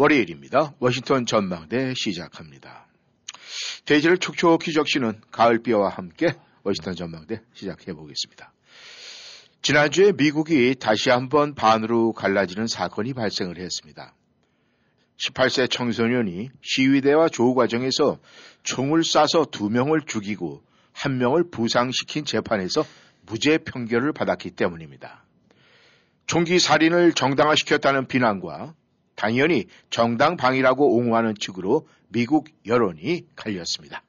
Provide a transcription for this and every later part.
월요일입니다. 워싱턴 전망대 시작합니다. 대지를 촉촉히 적시는 가을비와 함께 워싱턴 전망대 시작해 보겠습니다. 지난주에 미국이 다시 한번 반으로 갈라지는 사건이 발생을 했습니다. 18세 청소년이 시위대와 조우 과정에서 총을 쏴서 두 명을 죽이고 한 명을 부상시킨 재판에서 무죄 판결을 받았기 때문입니다. 총기 살인을 정당화시켰다는 비난과 당연히 정당방위라고 옹호하는 측으로 미국 여론이 갈렸습니다.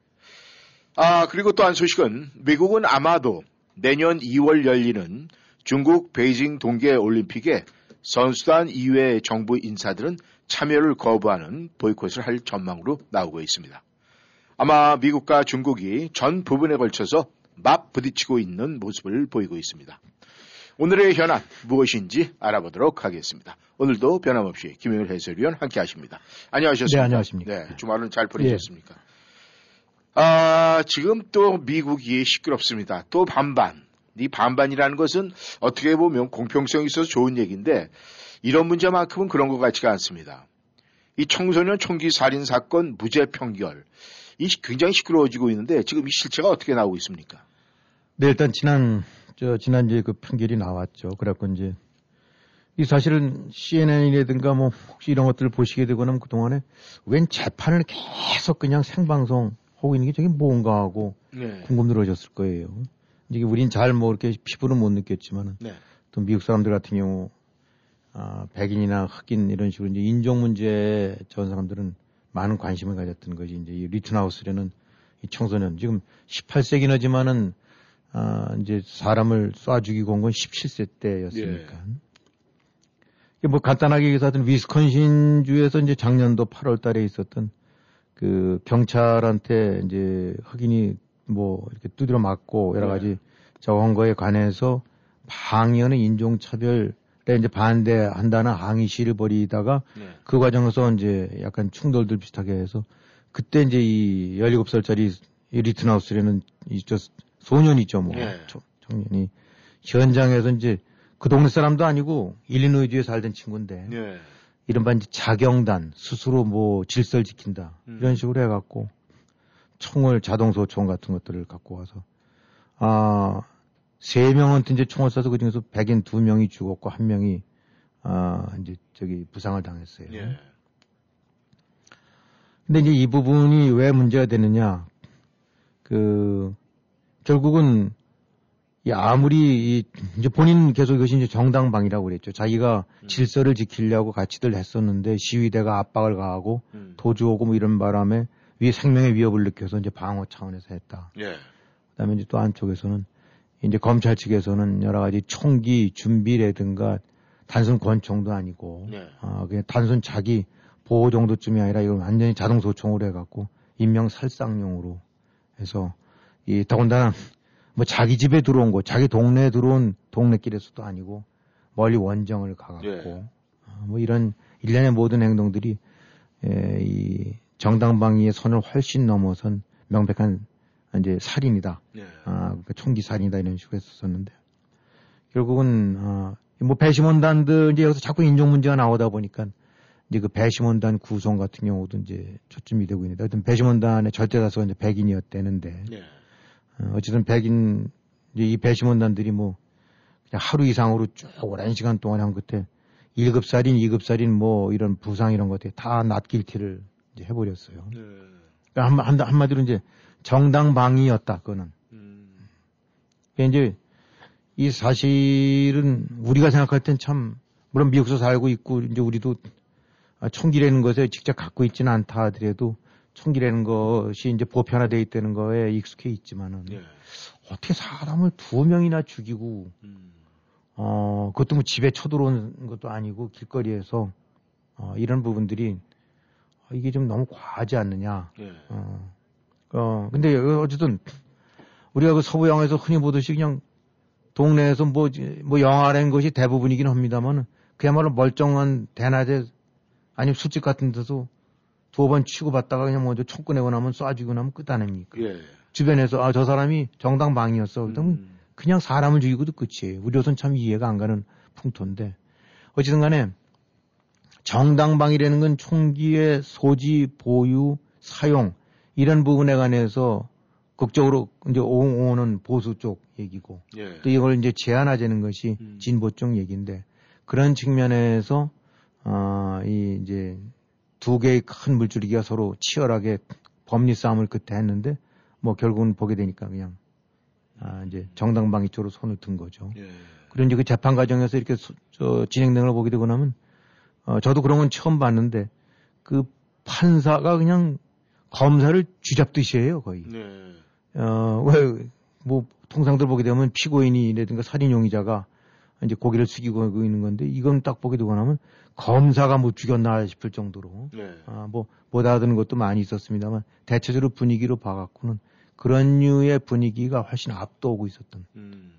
아, 그리고 또 한 소식은 미국은 아마도 내년 2월 열리는 중국 베이징 동계 올림픽에 선수단 이외의 정부 인사들은 참여를 거부하는 보이콧을 할 전망으로 나오고 있습니다. 아마 미국과 중국이 전 부분에 걸쳐서 맞 부딪히고 있는 모습을 보이고 있습니다. 오늘의 현안 무엇인지 알아보도록 하겠습니다. 오늘도 변함없이 김영일 해설위원 함께 하십니다. 안녕하셨습니까? 네, 안녕하십니까. 네, 주말은 잘 보내셨습니까? 예. 아, 지금 또 미국이 시끄럽습니다. 또 반반. 이 반반이라는 것은 어떻게 보면 공평성이 있어서 좋은 얘기인데 이런 문제만큼은 그런 것 같지가 않습니다. 이 청소년 총기 살인 사건 무죄 판결 이 굉장히 시끄러워지고 있는데 지금 이 실체가 어떻게 나오고 있습니까? 네, 일단 지난 저 지난주에 그 판결이 나왔죠. 그래갖고 이제 이 사실은 CNN이라든가 뭐 혹시 이런 것들을 보시게 되거나 그 동안에 웬 재판을 계속 그냥 생방송 하고 있는 게 저게 뭔가 하고 네. 궁금 들어졌을 거예요. 이게 우린 잘 뭐 이렇게 피부는 못 느꼈지만은 네. 또 미국 사람들 같은 경우 아, 백인이나 흑인 이런 식으로 이제 인종 문제에 전 사람들은 많은 관심을 가졌던 거지. 이제 이 리튼하우스라는 이 청소년 지금 18세기나지만은 아, 이제 사람을 쏴 죽이고 온 건 17세 때였으니까. 예. 뭐 간단하게 얘기해서 하여튼 위스콘신 주에서 이제 작년도 8월 달에 있었던 그 경찰한테 이제 흑인이 뭐 이렇게 두드려 맞고 여러 네. 가지 네. 저한 거에 관해서 방위하는 인종차별에 이제 반대한다는 항의 시위를 벌이다가 네. 그 과정에서 이제 약간 충돌들 비슷하게 해서 그때 이제 이 17살짜리 이 리튼하우스라는 이 저 소년이죠 뭐 네. 청년이 현장에서 이제 그 동네 사람도 아니고 일리노이주에 살던 친구인데 네. 이른바 이제 자경단 스스로 뭐 질서를 지킨다 음. 이런 식으로 해갖고 총을 자동소총 같은 것들을 갖고 와서 아 세 명한테 이제 총을 쏴서 그 중에서 백인 두 명이 죽었고 한 명이 아 이제 저기 부상을 당했어요. 예. 근데 이제 이 부분이 왜 문제가 되느냐 그 결국은 이 아무리 이 이제 본인 계속 이것이 이제 정당방위라고 그랬죠. 자기가 음. 질서를 지키려고 같이들 했었는데 시위대가 압박을 가하고 음. 도주 오고 뭐 이런 바람에 위 생명의 위협을 느껴서 이제 방어 차원에서 했다. 예. 그다음에 이제 또 한쪽에서는 이제 검찰 측에서는 여러 가지 총기 준비라든가 단순 권총도 아니고 예. 어, 그냥 단순 자기 보호 정도쯤이 아니라 이걸 완전히 자동 소총으로 해갖고 인명 살상용으로 해서 이 더군다나 뭐 자기 집에 들어온 거, 자기 동네에 들어온 동네길에서도 아니고 멀리 원정을 가갖고 예. 어, 뭐 이런 일련의 모든 행동들이 에, 이 정당방위의 선을 훨씬 넘어선 명백한 이제 살인이다. 예. 아, 그러니까 총기 살인이다 이런 식으로 했었는데 결국은 어, 뭐 배심원단들 이제 여기서 자꾸 인종 문제가 나오다 보니까 이제 그 배심원단 구성 같은 경우도 이제 초점이 되고 있는데 하여튼 배심원단의 절대 다수가 이제 백인이었대는데 예. 어, 어쨌든 백인 이 배심원단들이 뭐 그냥 하루 이상으로 쭉 오랜 시간 동안 한 그때 1급 살인, 2급 살인 뭐 이런 부상 이런 것들 다 낫길티를 이제 해버렸어요. 네. 그러니까 한, 한, 한 마디로 이제 정당방위였다, 그거는. 음. 그러니까 이제 이 사실은 우리가 생각할 땐 참, 물론 미국에서 살고 있고, 이제 우리도 총기라는 것에 직접 갖고 있지는 않다 하더라도 총기라는 것이 이제 보편화되어 있다는 거에 익숙해 있지만은 예. 어떻게 사람을 두 명이나 죽이고 음. 어 그것도 뭐 집에 쳐들어온 것도 아니고 길거리에서 어 이런 부분들이 이게 좀 너무 과하지 않느냐. 예. 어, 어, 근데 어쨌든 우리가 그 서부 영화에서 흔히 보듯이 그냥 동네에서 뭐, 뭐 영화라는 것이 대부분이긴 합니다만 그야말로 멀쩡한 대낮에 아니면 술집 같은 데서 두어 번 치고받다가 그냥 먼저 총 꺼내고 나면 쏴주고 나면 끝 아닙니까? 예. 주변에서 아 저 사람이 정당방이었어. 그러면 음. 그냥 사람을 죽이고도 끝이에요. 우리로선 참 이해가 안 가는 풍토인데 어쨌든 간에 정당방이라는 건 총기의 소지, 보유, 사용 이런 부분에 관해서 극적으로 이제 옹호는 보수 쪽 얘기고 예. 또 이걸 이제 제한하자는 것이 음. 진보 쪽 얘기인데 그런 측면에서 어이 이제 두 개의 큰 물줄기가 서로 치열하게 법리 싸움을 그때 했는데 뭐 결국은 보게 되니까 그냥 아 이제 정당방위 쪽으로 손을 든 거죠. 예. 그리고 이제 그 재판 과정에서 이렇게 소- 저 진행되는 걸 보게 되고 나면 어 저도 그런 건 처음 봤는데 그 판사가 그냥 검사를 쥐잡듯이 해요 거의. 네. 어, 왜, 뭐, 통상들 보게 되면 피고인이라든가 살인 용의자가 이제 고개를 숙이고 있는 건데, 이건 딱 보게 되고 나면 검사가 뭐 죽였나 싶을 정도로, 네. 아, 뭐, 못 알아듣는 것도 많이 있었습니다만, 대체적으로 분위기로 봐갖고는 그런 류의 분위기가 훨씬 앞도고 있었던. 음.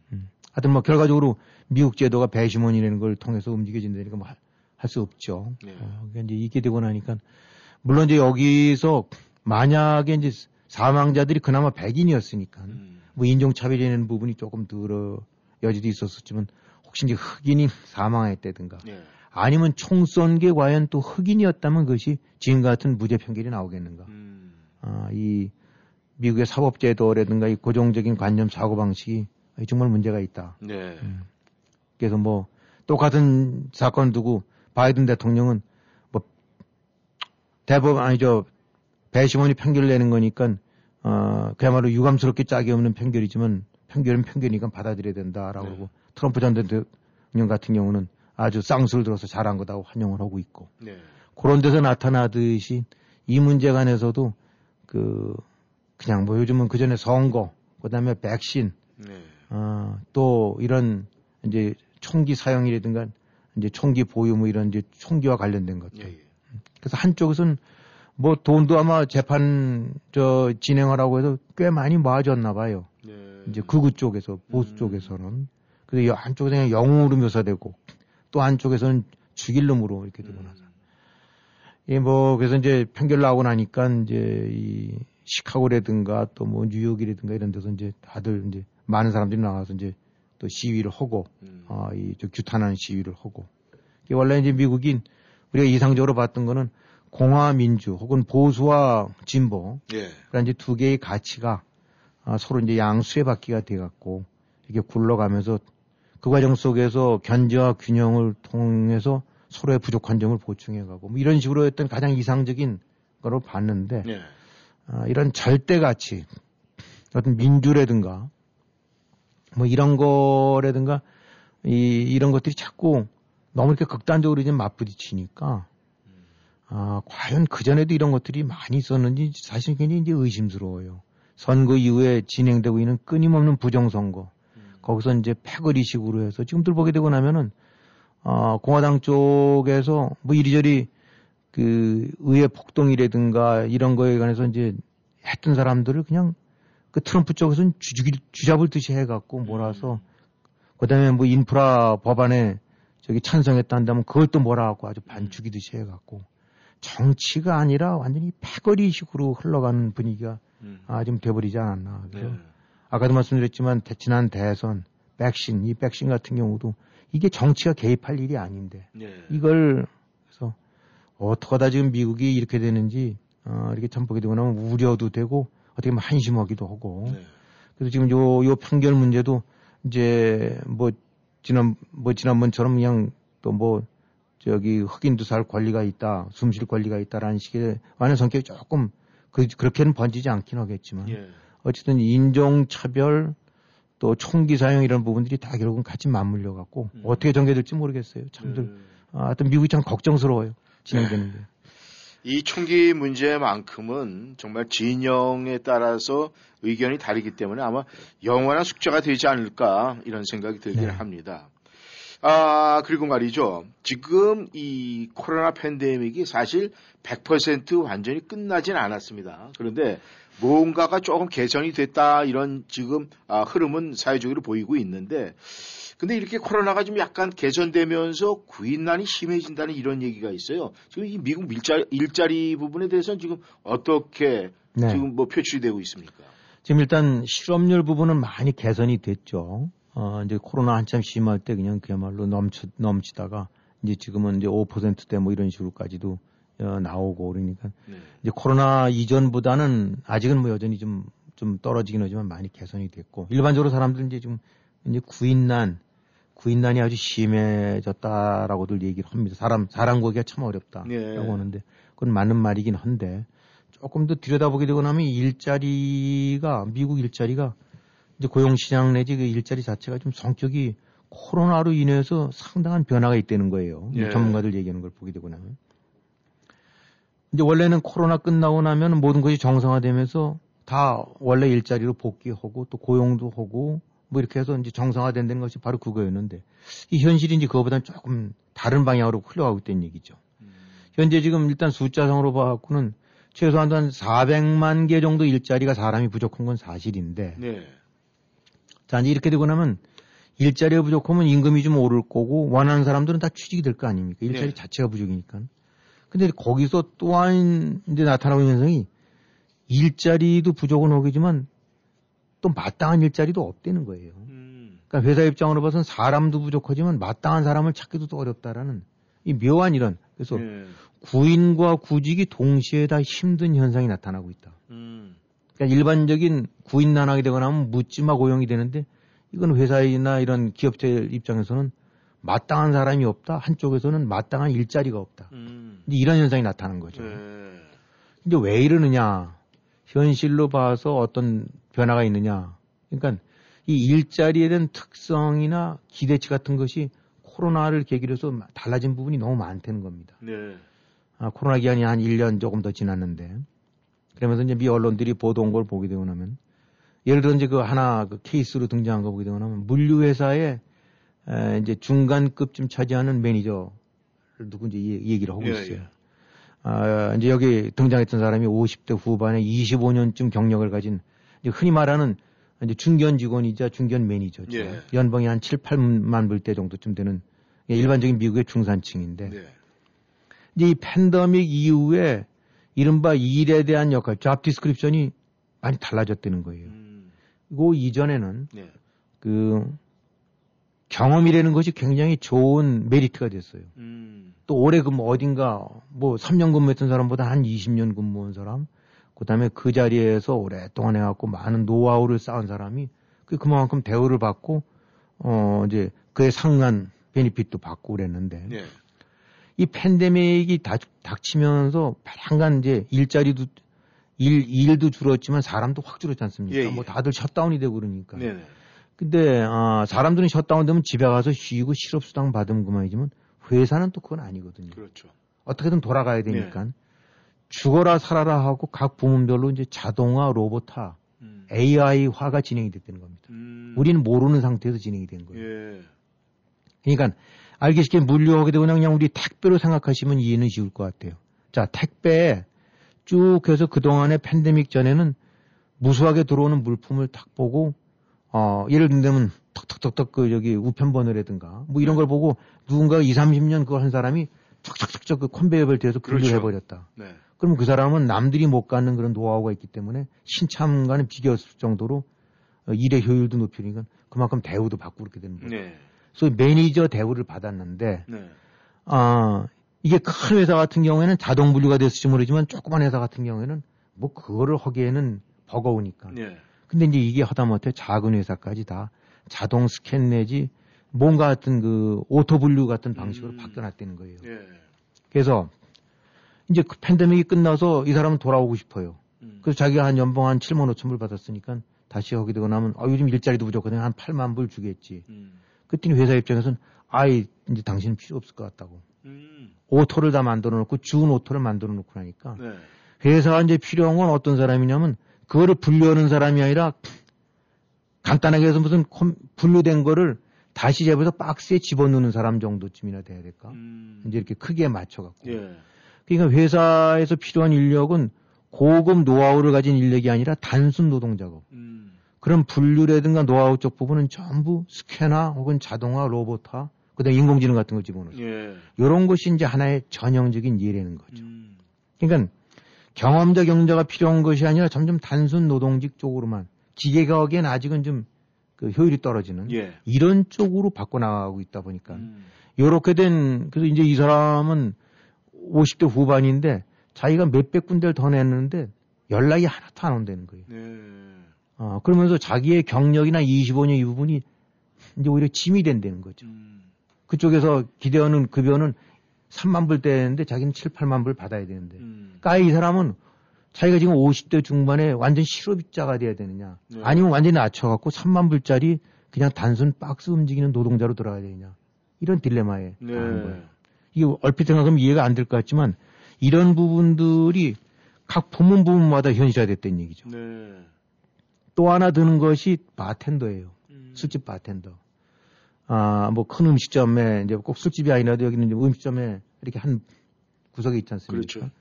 하여튼 뭐, 결과적으로 미국 제도가 배심원이라는 걸 통해서 움직여진다니까 뭐, 할 수 없죠. 네. 어, 그러니까 이제 이게 되고 나니까, 물론 이제 여기서 만약에 이제 사망자들이 그나마 백인이었으니까, 음. 뭐 인종차별이라는 부분이 조금 덜어 여지도 있었었지만 혹시 이제 흑인이 사망했다든가 예. 아니면 총 쏜 게 과연 또 흑인이었다면 그것이 지금 같은 무죄 판결이 나오겠는가? 음. 아, 이 미국의 사법제도라든가 이 고정적인 관념 사고 방식이 정말 문제가 있다. 네. 그래서 뭐 똑같은 사건을 두고 바이든 대통령은 뭐 대법원 아니죠 배심원이 판결을 내는 거니까 어 그야말로 유감스럽게 짝이 없는 판결이지만 판결은 판결이니까 받아들여야 된다라고 네. 그러고 트럼프 전 대통령 같은 경우는 아주 쌍수를 들어서 잘한 거다고 환영을 하고 있고 네. 그런 데서 나타나듯이 이 문제 관해서도 그 그냥 뭐 요즘은 그 전에 선거 그다음에 백신 네. 어, 또 이런 이제 총기 사용이라든가 이제 총기 보유 뭐 이런 이제 총기와 관련된 것들. 예. 예. 그래서 한쪽에서는 뭐 돈도 아마 재판 저 진행하라고 해서 꽤 많이 모아졌나 봐요. 네. 이제 극우 쪽에서 보수 음. 쪽에서는. 그래서 여- 한쪽에서 그냥 영웅으로 묘사되고 또 한쪽에서는 죽일 놈으로 이렇게 되고 나서. 예, 뭐, 그래서 이제 판결 나오고 나니까 이제 이 시카고라든가 또 뭐 뉴욕이라든가 이런 데서 이제 다들 이제 많은 사람들이 나와서 이제 또 시위를 하고, 음. 아, 이저 규탄하는 시위를 하고. 이게 원래 이제 미국인 우리가 이상적으로 봤던 거는 공화 민주 혹은 보수와 진보 예. 그런 이제 두 개의 가치가 아, 서로 이제 양수의 바퀴가 돼갖고 이렇게 굴러가면서 그 과정 속에서 견제와 균형을 통해서 서로의 부족한 점을 보충해가고 뭐 이런 식으로 했던 가장 이상적인 거로 봤는데 예. 아, 이런 절대 가치 어떤 민주라든가 뭐 이런 거라든가 이, 이런 것들이 자꾸 너무 이렇게 극단적으로 이제 맞부딪히니까 아, 과연 그 전에도 이런 것들이 많이 있었는지 사실 굉장히 이제 의심스러워요. 선거 이후에 진행되고 있는 끊임없는 부정선거. 거기서 이제 패거리식으로 해서 지금들 보게 되고 나면은, 어, 공화당 쪽에서 뭐 이리저리 그 의회 폭동이라든가 이런 거에 관해서 이제 했던 사람들을 그냥 그 트럼프 쪽에서는 주죽이, 쥐잡을 듯이 해갖고 몰아서 그 다음에 뭐 인프라 법안에 저기 찬성했다 한다면 그걸 또 몰아갖고 아주 반죽이듯이 해갖고. 정치가 아니라 완전히 패거리식으로 흘러가는 분위기가 음. 아, 좀 돼버리지 않았나. 그래서 네. 아까도 말씀드렸지만 대- 지난 대선, 백신, 이 백신 같은 경우도 이게 정치가 개입할 일이 아닌데 네. 이걸 그래서 어떡하다 지금 미국이 이렇게 되는지 어, 이렇게 참 보게 되고 나면 우려도 되고 어떻게 보면 한심하기도 하고 네. 그래서 지금 요, 요 판결 문제도 이제 뭐 지난 뭐 지난번처럼 그냥 또 뭐 저기 흑인도 살 권리가 있다, 숨쉴 권리가 있다라는 식의 완전 성격이 조금 그 그렇게는 번지지 않긴 하겠지만 예. 어쨌든 인종 차별 또 총기 사용 이런 부분들이 다 결국은 같이 맞물려 갖고 음. 어떻게 전개될지 모르겠어요. 참들 네. 아, 하여튼 미국이 참 걱정스러워요. 진행되는 게. 이 총기 문제만큼은 정말 진영에 따라서 의견이 다르기 때문에 아마 영원한 숙제가 되지 않을까 이런 생각이 들긴 네. 합니다. 아, 그리고 말이죠. 지금 이 코로나 팬데믹이 사실 100% 완전히 끝나진 않았습니다. 그런데 뭔가가 조금 개선이 됐다 이런 지금 아, 흐름은 사회적으로 보이고 있는데 근데 이렇게 코로나가 좀 약간 개선되면서 구인난이 심해진다는 이런 얘기가 있어요. 지금 이 미국 일자리, 일자리 부분에 대해서는 지금 어떻게 네. 지금 뭐 표출이 되고 있습니까? 지금 일단 실업률 부분은 많이 개선이 됐죠. 어, 이제 코로나 한참 심할 때 그냥 그야말로 넘치, 넘치다가 이제 지금은 이제 5%대 뭐 이런 식으로까지도 어, 나오고 그러니까 네. 이제 코로나 이전보다는 아직은 뭐 여전히 좀, 좀 떨어지긴 하지만 많이 개선이 됐고 일반적으로 사람들 이제 좀 이제 구인난, 구인난이 아주 심해졌다라고들 얘기를 합니다. 사람, 사람 구하기가 참 어렵다라고 네. 하는데 그건 맞는 말이긴 한데 조금 더 들여다보게 되고 나면 일자리가, 미국 일자리가 이제 고용시장 내지 그 일자리 자체가 좀 성격이 코로나로 인해서 상당한 변화가 있다는 거예요. 예. 전문가들 얘기하는 걸 보게 되고 나면. 이제 원래는 코로나 끝나고 나면 모든 것이 정상화되면서 다 원래 일자리로 복귀하고 또 고용도 하고 뭐 이렇게 해서 이제 정상화된다는 것이 바로 그거였는데 이 현실이 이제 그거보다는 조금 다른 방향으로 흘러가고 있다는 얘기죠. 현재 지금 일단 숫자상으로 봐갖고는 최소한 한 400만 개 정도 일자리가 사람이 부족한 건 사실인데 네. 자 이제 이렇게 되고 나면 일자리가 부족하면 임금이 좀 오를 거고 원하는 사람들은 다 취직이 될 거 아닙니까? 일자리 네. 자체가 부족이니까. 근데 거기서 또한 이제 나타나고 있는 현상이 일자리도 부족은 오겠지만 또 마땅한 일자리도 없다는 거예요. 음. 그러니까 회사 입장으로 봐서는 사람도 부족하지만 마땅한 사람을 찾기도 또 어렵다라는 이 묘한 이런 그래서 네. 구인과 구직이 동시에 다 힘든 현상이 나타나고 있다. 음. 그러니까 일반적인 구인난하게 되거나 하면 묻지마 고용이 되는데 이건 회사이나 이런 기업체 입장에서는 마땅한 사람이 없다. 한쪽에서는 마땅한 일자리가 없다. 음. 이런 현상이 나타나는 거죠. 네. 이제 왜 이러느냐? 현실로 봐서 어떤 변화가 있느냐? 그러니까 이 일자리에 대한 특성이나 기대치 같은 것이 코로나를 계기로 해서 달라진 부분이 너무 많다는 겁니다. 네. 아, 코로나 기간이 한 1년 조금 더 지났는데 그러면서 이제 미 언론들이 보도한 걸 보게 되고 나면 예를 들어 이제 그 하나 그 케이스로 등장한 거 보게 되고 나면 물류회사에 에, 이제 중간급쯤 차지하는 매니저 누군지 이 얘기를 하고 예, 있어요. 예. 아, 이제 여기 등장했던 사람이 50대 후반에 25년쯤 경력을 가진 이제 흔히 말하는 이제 중견 직원이자 중견 매니저죠. 예. 연봉이 한 7, 8만 불대 정도쯤 되는 예, 일반적인 미국의 중산층인데 네. 이제 이 팬데믹 이후에 이른바 일에 대한 역할, job description이 많이 달라졌다는 거예요. 음. 그 이전에는 네. 그 경험이라는 것이 굉장히 좋은 메리트가 됐어요. 음. 또 오래 근무 어딘가 뭐 3년 근무했던 사람보다 한 20년 근무한 사람, 그 다음에 그 자리에서 오랫동안 해갖고 많은 노하우를 쌓은 사람이 그 그만큼 대우를 받고 어 이제 그에 상한 베니핏도 받고 그랬는데 네. 이 팬데믹이 닥, 닥치면서 한간 이제 일자리도 일 일도 줄었지만 사람도 확 줄었지 않습니까? 예, 예. 뭐 다들 셧다운이 되고 그러니까. 네. 네. 근데 아, 사람들은 셧다운 되면 집에 가서 쉬고 실업수당 받으면 그만이지만 회사는 또 그건 아니거든요. 그렇죠. 어떻게든 돌아가야 되니까 죽어라 살아라 하고 각 부문별로 이제 자동화, 로봇화, 음. AI화가 진행이 됐다는 겁니다. 음. 우리는 모르는 상태에서 진행이 된 거예요. 예. 그러니까 알기 쉽게 물류하게 되거나 그냥 우리 택배로 생각하시면 이해는 쉬울 것 같아요. 자, 택배에 쭉 해서 그동안에 팬데믹 전에는 무수하게 들어오는 물품을 딱 보고 어, 예를 들면 턱턱턱턱 그 여기 우편번호라든가 뭐 이런 걸 보고 누군가 2, 30년 그걸 한 사람이 척척척척 그 컨베이어 벨트에서 분류를 그렇죠. 해버렸다. 네. 그러면 그 사람은 남들이 못 갖는 그런 노하우가 있기 때문에 신참과는 비교했을 정도로 어, 일의 효율도 높이니까 그만큼 대우도 받고 그렇게 되는 거예요. 네. 소위 매니저 대우를 받았는데 네. 아 이게 큰 회사 같은 경우에는 자동 분류가 됐을지 모르지만 조그만 회사 같은 경우에는 뭐 그거를 하기에는 버거우니까. 네. 근데 이제 이게 하다못해 작은 회사까지 다 자동 스캔 내지 뭔가 같은 그 auto 분류 같은 방식으로 음. 바뀌어놨다는 거예요. 예. 그래서 이제 그 팬데믹이 끝나서 이 사람은 돌아오고 싶어요. 음. 그래서 자기가 한 연봉 한 7만 5천 불 받았으니까 다시 하게 되고 나면 아, 요즘 일자리도 부족하네 한 8만 불 주겠지. 음. 그랬더니 회사 입장에서는 아이 이제 당신은 필요 없을 것 같다고. 음. auto를 다 만들어 놓고 준 auto를 만들어 놓고 나니까 네. 회사가 이제 필요한 건 어떤 사람이냐면 그거를 분류하는 사람이 아니라 간단하게 해서 무슨 컴- 분류된 거를 다시 재봐서 박스에 집어넣는 사람 정도쯤이나 돼야 될까? 음. 이제 이렇게 크게 맞춰갖고. 예. 그러니까 회사에서 필요한 인력은 고급 노하우를 가진 인력이 아니라 단순 노동 작업. 음. 그런 분류라든가 노하우 쪽 부분은 전부 스캐너 혹은 자동화, 로봇화, 그다음 에 인공지능 같은 걸 집어넣어요. 예. 이런 것이 이제 하나의 전형적인 예라는 거죠. 음. 그러니까 경험자 경자가 필요한 것이 아니라 점점 단순 노동직 쪽으로만 기계가하기엔 아직은 좀 그 효율이 떨어지는 예. 이런 쪽으로 바꿔나가고 있다 보니까 음. 요렇게 된 그래서 이제 이 사람은 50대 후반인데 자기가 몇백 군데를 더 냈는데 연락이 하나도 안 온다는 거예요. 네. 어, 그러면서 자기의 경력이나 25년 이 부분이 이제 오히려 짐이 된다는 거죠. 음. 그쪽에서 기대하는 급여는 3만 불 되는데 자기는 7, 8만 불 받아야 되는데. 음. 그러니까 이 사람은 자기가 지금 50대 중반에 완전 실업자가 돼야 되느냐. 네. 아니면 완전히 낮춰갖고 3만 불짜리 그냥 단순 박스 움직이는 노동자로 들어가야 되느냐. 이런 딜레마에 네. 가는 거예요. 이게 얼핏 생각하면 이해가 안 될 것 같지만 이런 부분들이 각 부문 부문마다 현실화됐다는 얘기죠. 네. 또 하나 드는 것이 바텐더예요. 음. 술집 바텐더. 아, 뭐 큰 음식점에 이제 꼭 술집이 아니라도 여기는 음식점에 이렇게 한 구석에 있지 않습니까? 그렇죠.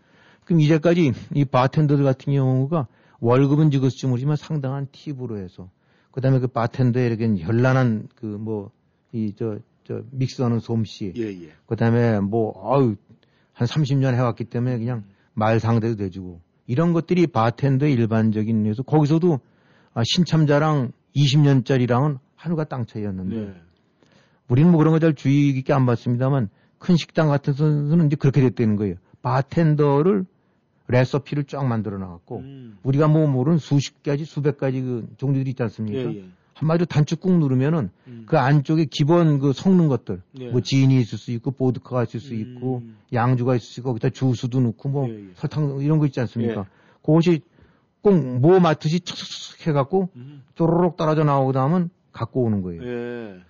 그럼 이제까지 이 바텐더들 같은 경우가 월급은 지금을지 모르지만 상당한 팁으로 해서 그다음에 그 바텐더에 이렇게 현란한 그 뭐이저저 믹스하는 솜씨 예, 예. 그다음에 뭐 아유 한 30년 해왔기 때문에 그냥 말 상대도 돼주고 이런 것들이 바텐더의 일반적인 요소 거기서도 아, 신참자랑 20년짜리랑은 하늘과 땅 차이였는데 네. 우리는 뭐 그런 거 잘 주의 깊게 안 봤습니다만 큰 식당 같은 데서는 이제 그렇게 됐다는 거예요. 바텐더를 레시피를 쫙 만들어 놔갖고 음. 우리가 뭐 모르는 수십 가지 수백 가지 그 종류들이 있지 않습니까? 예, 예. 한마디로 단추 꾹 누르면은 음. 그 안쪽에 기본 그 섞는 것들 예. 뭐 진이 있을 수 있고 보드카가 있을 수 있고 음. 양주가 있을 수 있고 거기다 주스도 넣고 뭐 예, 예. 설탕 이런 거 있지 않습니까? 예. 그것이 꼭뭐 맡듯이 척척척 해갖고 음. 쪼로록 떨어져 나오고 나면 갖고 오는 거예요. 예.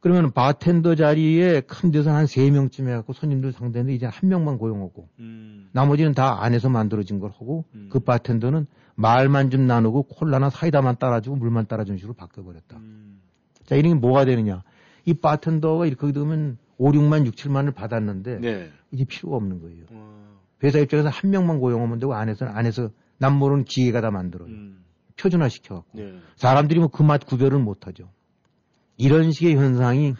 그러면 바텐더 자리에 큰 데서 한 세 명쯤 해갖고 손님들 상대인데 이제 한 명만 고용하고 음. 나머지는 다 안에서 만들어진 걸 하고 음. 그 바텐더는 말만 좀 나누고 콜라나 사이다만 따라주고 물만 따라주는 식으로 바뀌어버렸다. 음. 자, 이런 게 뭐가 되느냐. 이 바텐더가 이렇게 되면 5, 6만, 6, 7만을 받았는데 네. 이제 필요가 없는 거예요. 어. 회사 입장에서 한 명만 고용하면 되고 안에서는 안에서 남모르는 기계가 다 만들어요. 음. 표준화 시켜갖고. 네. 사람들이 뭐 그 맛 구별을 못하죠. 이런 식의 현상이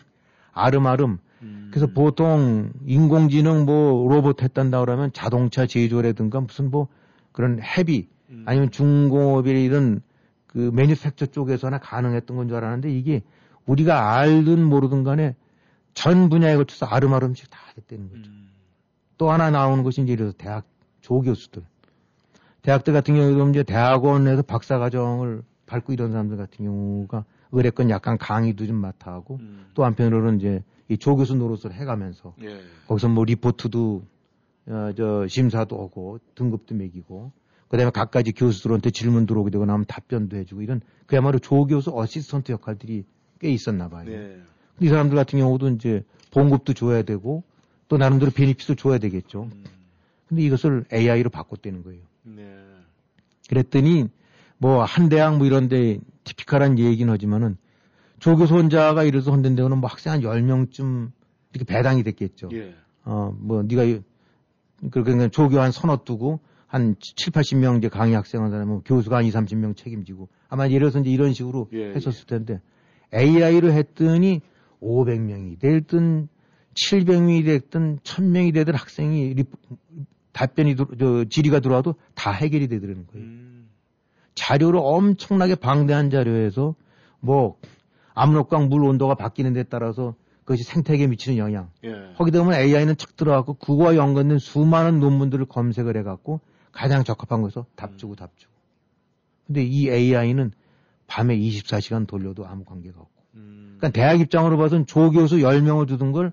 아름아름. 음. 그래서 보통 인공지능 뭐 로봇 했단다 그러면 자동차 제조라든가 무슨 뭐 그런 헤비 음. 아니면 중공업이 이런 그 매니팩처 쪽에서나 가능했던 건 줄 알았는데 이게 우리가 알든 모르든 간에 전 분야에 걸쳐서 아름아름씩 다 됐다는 거죠. 음. 또 하나 나오는 것이 이제 이래서 대학 조교수들. 대학들 같은 경우도 이제 대학원에서 박사과정을 밟고 이런 사람들 같은 경우가 의뢰권 약간 강의도 좀 맡아 하고 음. 또 한편으로는 이제 이 조교수 노릇을 해가면서 예. 거기서 뭐 리포트도 어, 저 심사도 하고 등급도 매기고 그다음에 각가지 교수들한테 질문 들어오게 되고 나면 답변도 해주고 이런 그야말로 조교수 어시스턴트 역할들이 꽤 있었나 봐요. 네. 이 사람들 같은 경우도 이제 봉급도 줘야 되고 또 나름대로 베니핏도 줘야 되겠죠. 음. 근데 이것을 AI로 바꿨다는 거예요. 네. 그랬더니 뭐 한 대학 뭐 이런데 티피컬한 얘기는 하지만은 조교수 혼자가 이래서 혼된 데는 뭐 학생 한 10명쯤 이렇게 배당이 됐겠죠. 예. 어, 뭐 네가 그냥 조교 한 서너 두고 한 7, 80명 이제 강의 학생을 하면 교수가 한 2, 30명 책임지고 아마 예를 들어서 이제 이런 식으로 예, 했었을 텐데 AI로 했더니 500명이 됐든 700명이 됐든 1000명이 되든 학생이 리, 답변이 들- 저 질의가 들어와도 다 해결이 되더라는 거예요. 음. 자료를 엄청나게 방대한 자료에서 뭐 압력광 물 온도가 바뀌는 데 따라서 그것이 생태계에 미치는 영향 예. 하게 되면 AI는 척 들어가고 그거와 연관된 수많은 논문들을 검색을 해갖고 가장 적합한 것에서 답 주고 답 주고. 근데 이 AI는 밤에 24시간 돌려도 아무 관계가 없고. 음. 그러니까 대학 입장으로 봐서는 조교수 10명을 두던 걸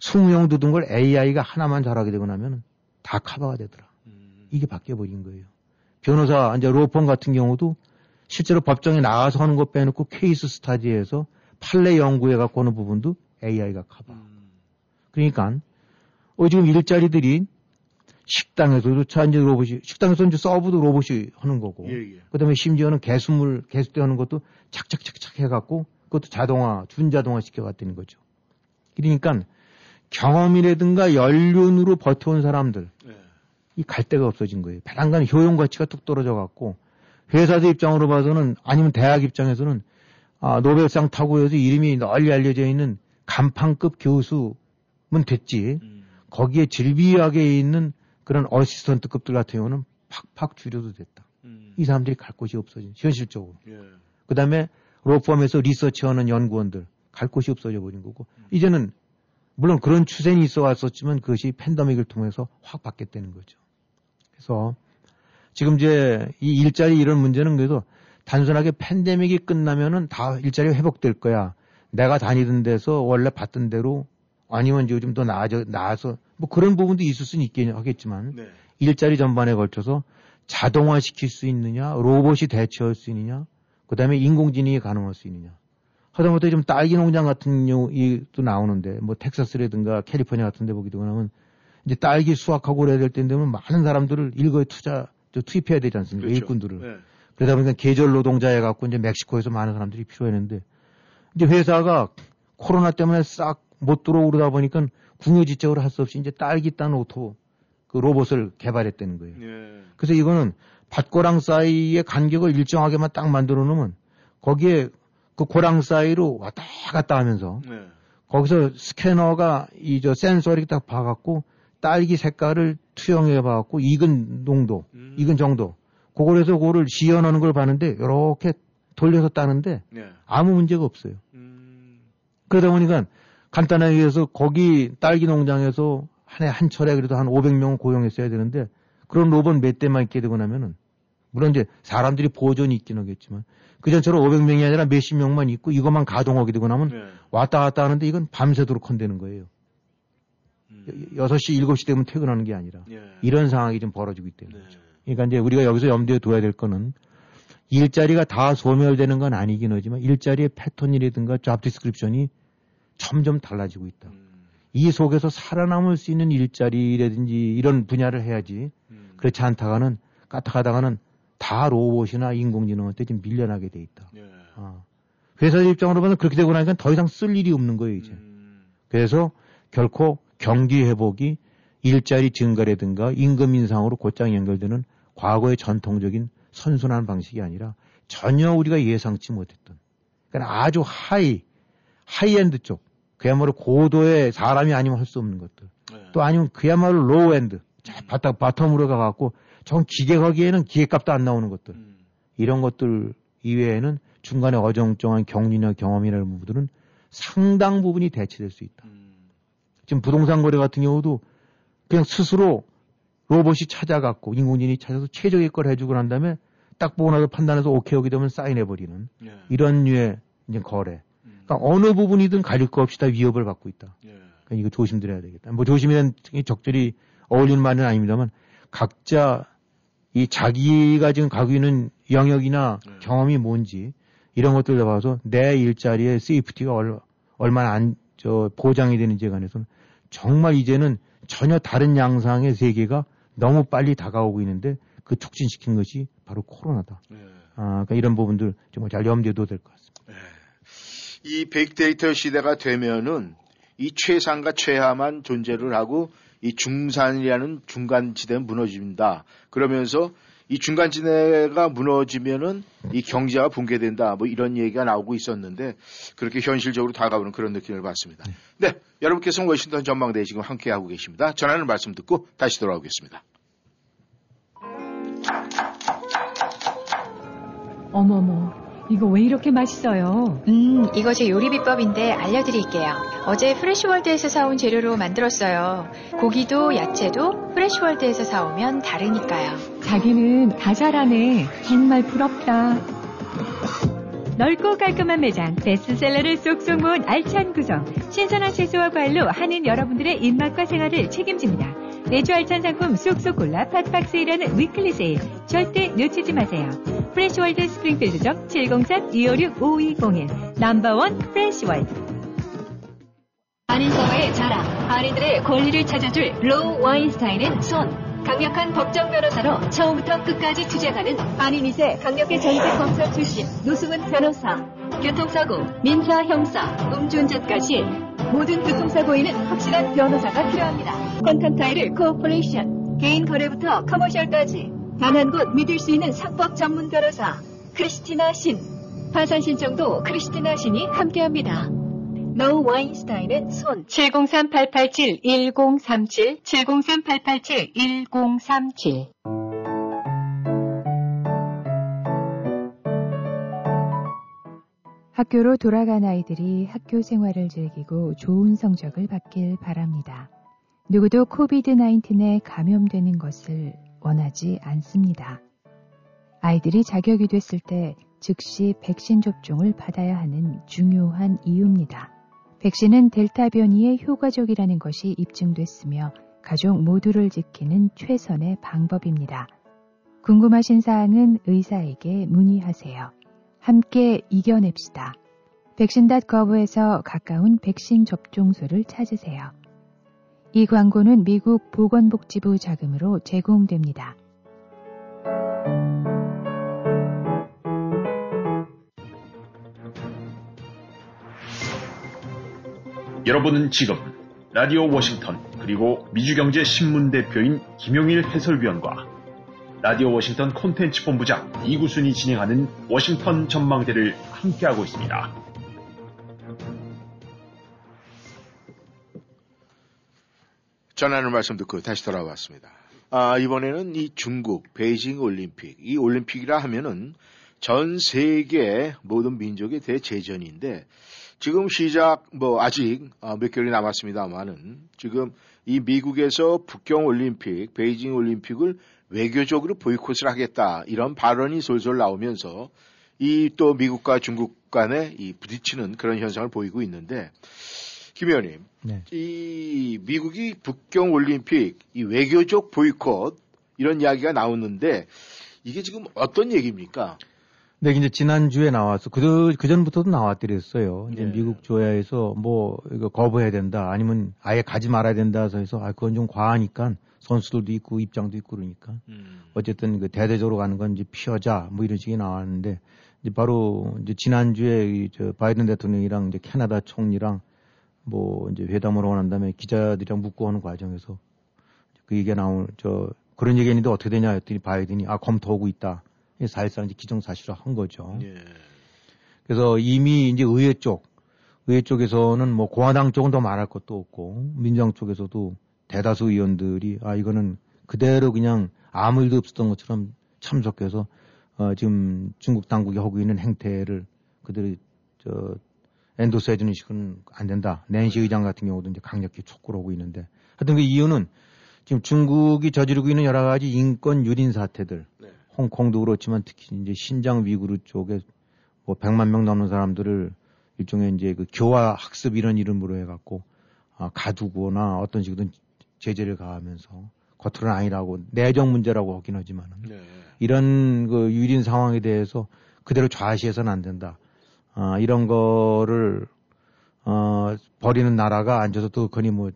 20명 두던 걸 AI가 하나만 잘하게 되고 나면 다 커버가 되더라. 음. 이게 바뀌어버린 거예요. 변호사, 이제 로펌 같은 경우도 실제로 법정에 나가서 하는 것 빼놓고 케이스 스타디에서 판례 연구해 갖고 하는 부분도 AI가 커버. 음. 그러니까 어 지금 일자리들이 식당에서도 차 이제 로봇이 식당에서 이제 서브도 로봇이 하는 거고 예, 예. 그다음에 심지어는 개수물 개수대 하는 것도 착착착착 해갖고 그것도 자동화, 준자동화 시켜갔다는 거죠. 그러니까 경험이라든가 연륜으로 버텨온 사람들, 네. 이갈 데가 없어진 거예요. 배당간 효용 가치가 뚝 떨어져 갖고 회사들 입장으로 봐서는 아니면 대학 입장에서는 아, 노벨상 타고 해서 이름이 널리 알려져 있는 간판급 교수면 됐지. 음. 거기에 질비하게 있는 그런 어시스턴트급들 같은 경우는 팍팍 줄여도 됐다. 음. 이 사람들이 갈 곳이 없어진 현실적으로. 예. 그 다음에 로펌에서 리서치하는 연구원들 갈 곳이 없어져 버린 거고 이제는 물론 그런 추세는 있어 왔었지만 그것이 팬데믹을 통해서 확 바뀌었다는 거죠. 그래서 지금 이제 이 일자리 이런 문제는 그래도 단순하게 팬데믹이 끝나면은 다 일자리가 회복될 거야. 내가 다니던 데서 원래 받던 대로 아니면 요즘 더 나아져 나아서 뭐 그런 부분도 있을 수는 있긴 하겠지만 네. 일자리 전반에 걸쳐서 자동화 시킬 수 있느냐, 로봇이 대체할 수 있느냐, 그 다음에 인공지능이 가능할 수 있느냐. 하다못해 좀 딸기 농장 같은 경우도 나오는데, 뭐 텍사스라든가 캘리포니아 같은 데 되고 나면 이제 딸기 수확하고 그래야 될 때인데 면 많은 사람들을 일거에 투자, 저 투입해야 되지 않습니까? 그렇죠. 일꾼들을. 네. 그러다 보니까 계절 노동자 해갖고 이제 멕시코에서 많은 사람들이 필요했는데, 이제 회사가 코로나 때문에 싹 못 들어오고 그러다 보니까 궁여지책으로 할 수 없이 이제 딸기 딴 auto 그 로봇을 개발했다는 거예요. 예. 그래서 이거는 밭고랑 사이의 간격을 일정하게만 딱 만들어 놓으면 거기에 그 고랑 사이로 왔다 갔다 하면서 네. 거기서 스캐너가 이 저 센서를 딱 봐갖고 딸기 색깔을 투영해 봐갖고 익은 농도, 음. 익은 정도. 그걸 해서 그거를 시연하는 걸 봤는데 이렇게 돌려서 따는데 네. 아무 문제가 없어요. 음. 그러다 보니까 간단하게 해서 거기 딸기 농장에서 한 해 한 철에 그래도 한 500명 고용했어야 되는데 그런 로봇 몇 대만 있게 되고 나면은 물론 이제 사람들이 보존이 있긴 하겠지만 그전처럼 500명이 아니라 몇십 명만 있고 이것만 가동하게 되고 나면 네. 왔다 갔다 하는데 이건 밤새도록 한다는 거예요. 음. 6시, 7시 되면 퇴근하는 게 아니라 예. 이런 상황이 좀 벌어지고 있다는 네. 거죠. 그러니까 이제 우리가 여기서 염두에 둬야 될 거는 일자리가 다 소멸되는 건 아니긴 하지만 일자리의 패턴이라든가 job description이 점점 달라지고 있다. 음. 이 속에서 살아남을 수 있는 일자리라든지 이런 분야를 해야지 음. 그렇지 않다가는 까딱하다가는 다 로봇이나 인공지능한테 지금 밀려나게 돼 있다. 예. 아. 회사 입장으로 보면 그렇게 되고 나니까 더 이상 쓸 일이 없는 거예요 이제. 음. 그래서 결코 경기 회복이 일자리 증가라든가 임금 인상으로 곧장 연결되는 과거의 전통적인 선순환 방식이 아니라 전혀 우리가 예상치 못했던 그러니까 아주 high high-end 쪽 그야말로 고도의 사람이 아니면 할 수 없는 것들 네. 또 아니면 그야말로 low-end 바닥 바텀으로 가갖고 전 기계 가기에는 기계값도 안 나오는 것들 음. 이런 것들 이외에는 중간에 어정쩡한 경리나 경험이라는 부분들은 상당 부분이 대체될 수 있다. 음. 지금 부동산 거래 같은 경우도 그냥 스스로 로봇이 찾아갖고 인공지능이 찾아서 최적의 걸 해주고 난 다음에 딱 보고 나서 판단해서 오케이 하게 되면 사인해버리는 예. 이런 류의 이제 거래. 음. 그러니까 어느 부분이든 가릴 거 없이 다 위협을 받고 있다. 예. 그러니까 이거 조심드려야 되겠다. 뭐 조심이란 적절히 어울리는 말은 아닙니다만 각자 이 자기가 지금 가고 있는 영역이나 네. 경험이 뭔지 이런 것들을 봐서 내 일자리의 세이프티가 얼, 얼마나 안, 저, 보장이 되는지에 관해서는 정말 이제는 전혀 다른 양상의 세계가 너무 빨리 다가오고 있는데 그 촉진시킨 것이 바로 코로나다. 예. 아, 그러니까 이런 부분들 정말 잘 염두에 둬야 될것 같습니다. 이 빅데이터 시대가 되면은 이 최상과 최하만 존재를 하고 이 중산이라는 중간 지대는 무너집니다. 그러면서 이 중간 지대가 무너지면은 이 경제가 붕괴된다. 뭐 이런 얘기가 나오고 있었는데 그렇게 현실적으로 다가오는 그런 느낌을 받습니다. 네. 여러분께서는 워싱턴 전망대에 지금 함께 하고 계십니다. 전하는 말씀 듣고 다시 돌아오겠습니다. 어머머, 이거 왜 이렇게 맛있어요? 음, 이거 제 요리 비법인데 알려드릴게요. 어제 프레시월드에서 사온 재료로 만들었어요. 고기도 야채도 프레시월드에서 사오면 다르니까요. 자기는 다 잘하네. 정말 부럽다. 넓고 깔끔한 매장, 베스트셀러를 쏙쏙 모은 알찬 구성, 신선한 채소와 과일로 하는 여러분들의 입맛과 생활을 책임집니다. 매주 알찬 상품 쏙쏙 골라 팟박스이라는 weekly 세일 절대 놓치지 마세요. 프레시월드 스프링필드점 703-256-5201 number one 프레시월드 한인 사회의 자랑, 한인들의 권리를 찾아줄 로우 와인스타인 앤 손. 강력한 법정 변호사로 처음부터 끝까지 투쟁하는 한인 2세 강력의 전직 검사 출신 노승은 변호사. 교통사고, 민사, 형사, 음주운전까지 모든 교통사고에는 확실한 변호사가 필요합니다. 컨탄타이를 코퍼레이션, 개인 거래부터 커머셜까지 단 한 곳 믿을 수 있는 상법 전문 변호사 크리스티나 신. 파산 신청도 크리스티나 신이 함께합니다. 노 와인스타인은 손 703-887-1037 703-887-1037 학교로 돌아간 아이들이 학교 생활을 즐기고 좋은 성적을 받길 바랍니다. 누구도 코비드-19에 감염되는 것을 원하지 않습니다. 아이들이 자격이 됐을 때 즉시 백신 접종을 받아야 하는 중요한 이유입니다. 백신은 델타 변이에 효과적이라는 것이 입증됐으며 가족 모두를 지키는 최선의 방법입니다. 궁금하신 사항은 의사에게 문의하세요. 함께 이겨냅시다. 백신닷거브에서 가까운 백신 접종소를 찾으세요. 이 광고는 미국 보건복지부 자금으로 제공됩니다. 여러분은 지금 라디오 워싱턴 그리고 미주경제신문 대표인 김용일 해설위원과 라디오 워싱턴 콘텐츠 본부장 이구순이 진행하는 워싱턴 전망대를 함께하고 있습니다. 전하는 말씀 듣고 다시 돌아왔습니다. 아, 이번에는 이 중국 베이징 올림픽, 이 올림픽이라 하면은 전 세계 모든 민족의 대제전인데 지금 시작 뭐 아직 어, 몇 개월이 남았습니다만은 지금 이 미국에서 북경 올림픽, 베이징 올림픽을 외교적으로 보이콧을 하겠다 이런 발언이 솔솔 나오면서 이 또 미국과 중국 간에 이 부딪히는 그런 현상을 보이고 있는데 김 의원님, 네. 이 미국이 북경 올림픽 이 외교적 보이콧 이런 이야기가 나오는데 이게 지금 어떤 얘기입니까? 네, 이제 지난주에 나와서 그, 그 전부터도 나왔더랬어요. 이제 네. 미국 조야에서 뭐 이거 거부해야 된다 아니면 아예 가지 말아야 된다 해서 아, 그건 좀 과하니까 선수들도 있고 입장도 있고 그러니까 어쨌든 그 대대적으로 가는 건 이제 피하자 뭐 이런 식이 나왔는데 이제 바로 이제 지난주에 이저 바이든 대통령이랑 이제 캐나다 총리랑 뭐 이제 회담을 하고 난 다음에 기자들이랑 묻고 하는 과정에서 그 얘기가 나온 저 그런 얘기 했는데 어떻게 되냐 했더니 바이든이 아 검토하고 있다. 사실상 이제 기정사실화 한 거죠. 예. 그래서 이미 이제 의회 쪽, 의회 쪽에서는 뭐 공화당 쪽은 더 말할 것도 없고 민주당 쪽에서도 대다수 의원들이 아 이거는 그대로 그냥 아무 일도 없었던 것처럼 참석해서 어 지금 중국 당국이 하고 있는 행태를 그대로 저 엔도스 해주는 식은 안 된다. 낸시 의장 같은 경우도 이제 강력히 촉구를 하고 있는데 하여튼 그 이유는 지금 중국이 저지르고 있는 여러 가지 인권 유린 사태들 네. 홍콩도 그렇지만 특히 이제 신장 위구르 쪽에 뭐 100만 명 넘는 사람들을 일종의 이제 그 교화 학습 이런 이름으로 해갖고 아, 가두거나 어떤 식으로든 제재를 가하면서 겉으로는 아니라고 내정 문제라고 하긴 하지만은 네. 이런 그 유린 상황에 대해서 그대로 좌시해서는 안 된다. 아, 이런 거를 어, 버리는 나라가 앉아서 또 거니 뭐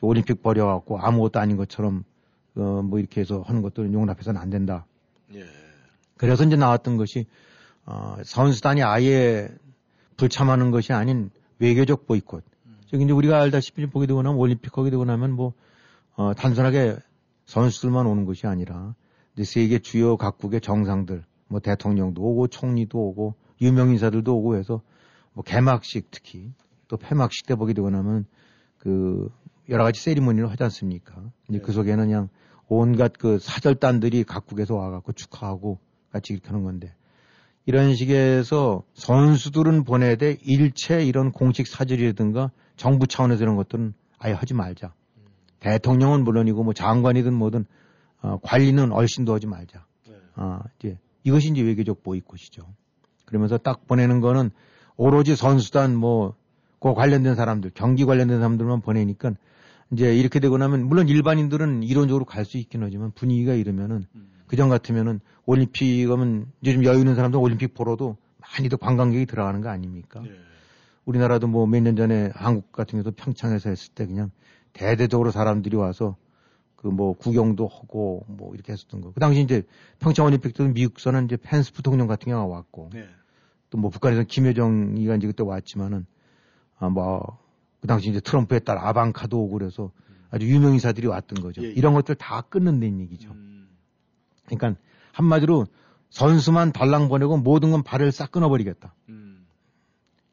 올림픽 버려갖고 아무것도 아닌 것처럼 어, 뭐 이렇게 해서 하는 것들은 용납해서는 안 된다. 예. 그래서 이제 나왔던 것이 어, 선수단이 아예 불참하는 것이 아닌 외교적 보이콧. 저기 이제 우리가 알다시피 보게 되고 나면 올림픽 하게 되고 나면 뭐 어, 단순하게 선수들만 오는 것이 아니라 이제 세계 주요 각국의 정상들, 뭐 대통령도 오고 총리도 오고 유명 인사들도 오고 해서 뭐 개막식 특히 또 폐막식 때 보게 되고 나면 그 여러 가지 세리머니를 하지 않습니까? 이제 그 속에는 그냥 온갖 그 사절단들이 각국에서 와갖고 축하하고 같이 이렇게 하는 건데 이런 식에서 선수들은 보내야 돼 일체 이런 공식 사절이라든가 정부 차원에서 이런 것들은 아예 하지 말자. 대통령은 물론이고 뭐 장관이든 뭐든 어, 관리는 얼씬도 하지 말자. 네. 아, 이제 이것이 이제 외교적 보이콧이죠. 그러면서 딱 보내는 거는 오로지 선수단 뭐, 그 관련된 사람들, 경기 관련된 사람들만 보내니까 이제 이렇게 되고 나면 물론 일반인들은 이론적으로 갈 수 있긴 하지만 분위기가 이러면은 그전 같으면은 올림픽 하면 이제 좀 여유 있는 사람들 올림픽 보러도 많이도 관광객이 들어가는 거 아닙니까? 예. 우리나라도 뭐 몇 년 전에 한국 같은 경우도 평창에서 했을 때 그냥 대대적으로 사람들이 와서 그 뭐 구경도 하고 뭐 이렇게 했었던 거. 그 당시 이제 평창 올림픽 때 미국서는 이제 펜스 부통령 같은 경우가 왔고 네. 또뭐 북한에서 김여정이가 이제 그때 왔지만은 아 뭐 그 당시 이제 트럼프의 딸 아방카도 오고 그래서 아주 유명 인사들이 왔던 거죠. 예, 예. 이런 것들 다 끊는다는 얘기죠. 음. 그러니까 한마디로 선수만 달랑 보내고 모든 건 발을 싹 끊어버리겠다. 음.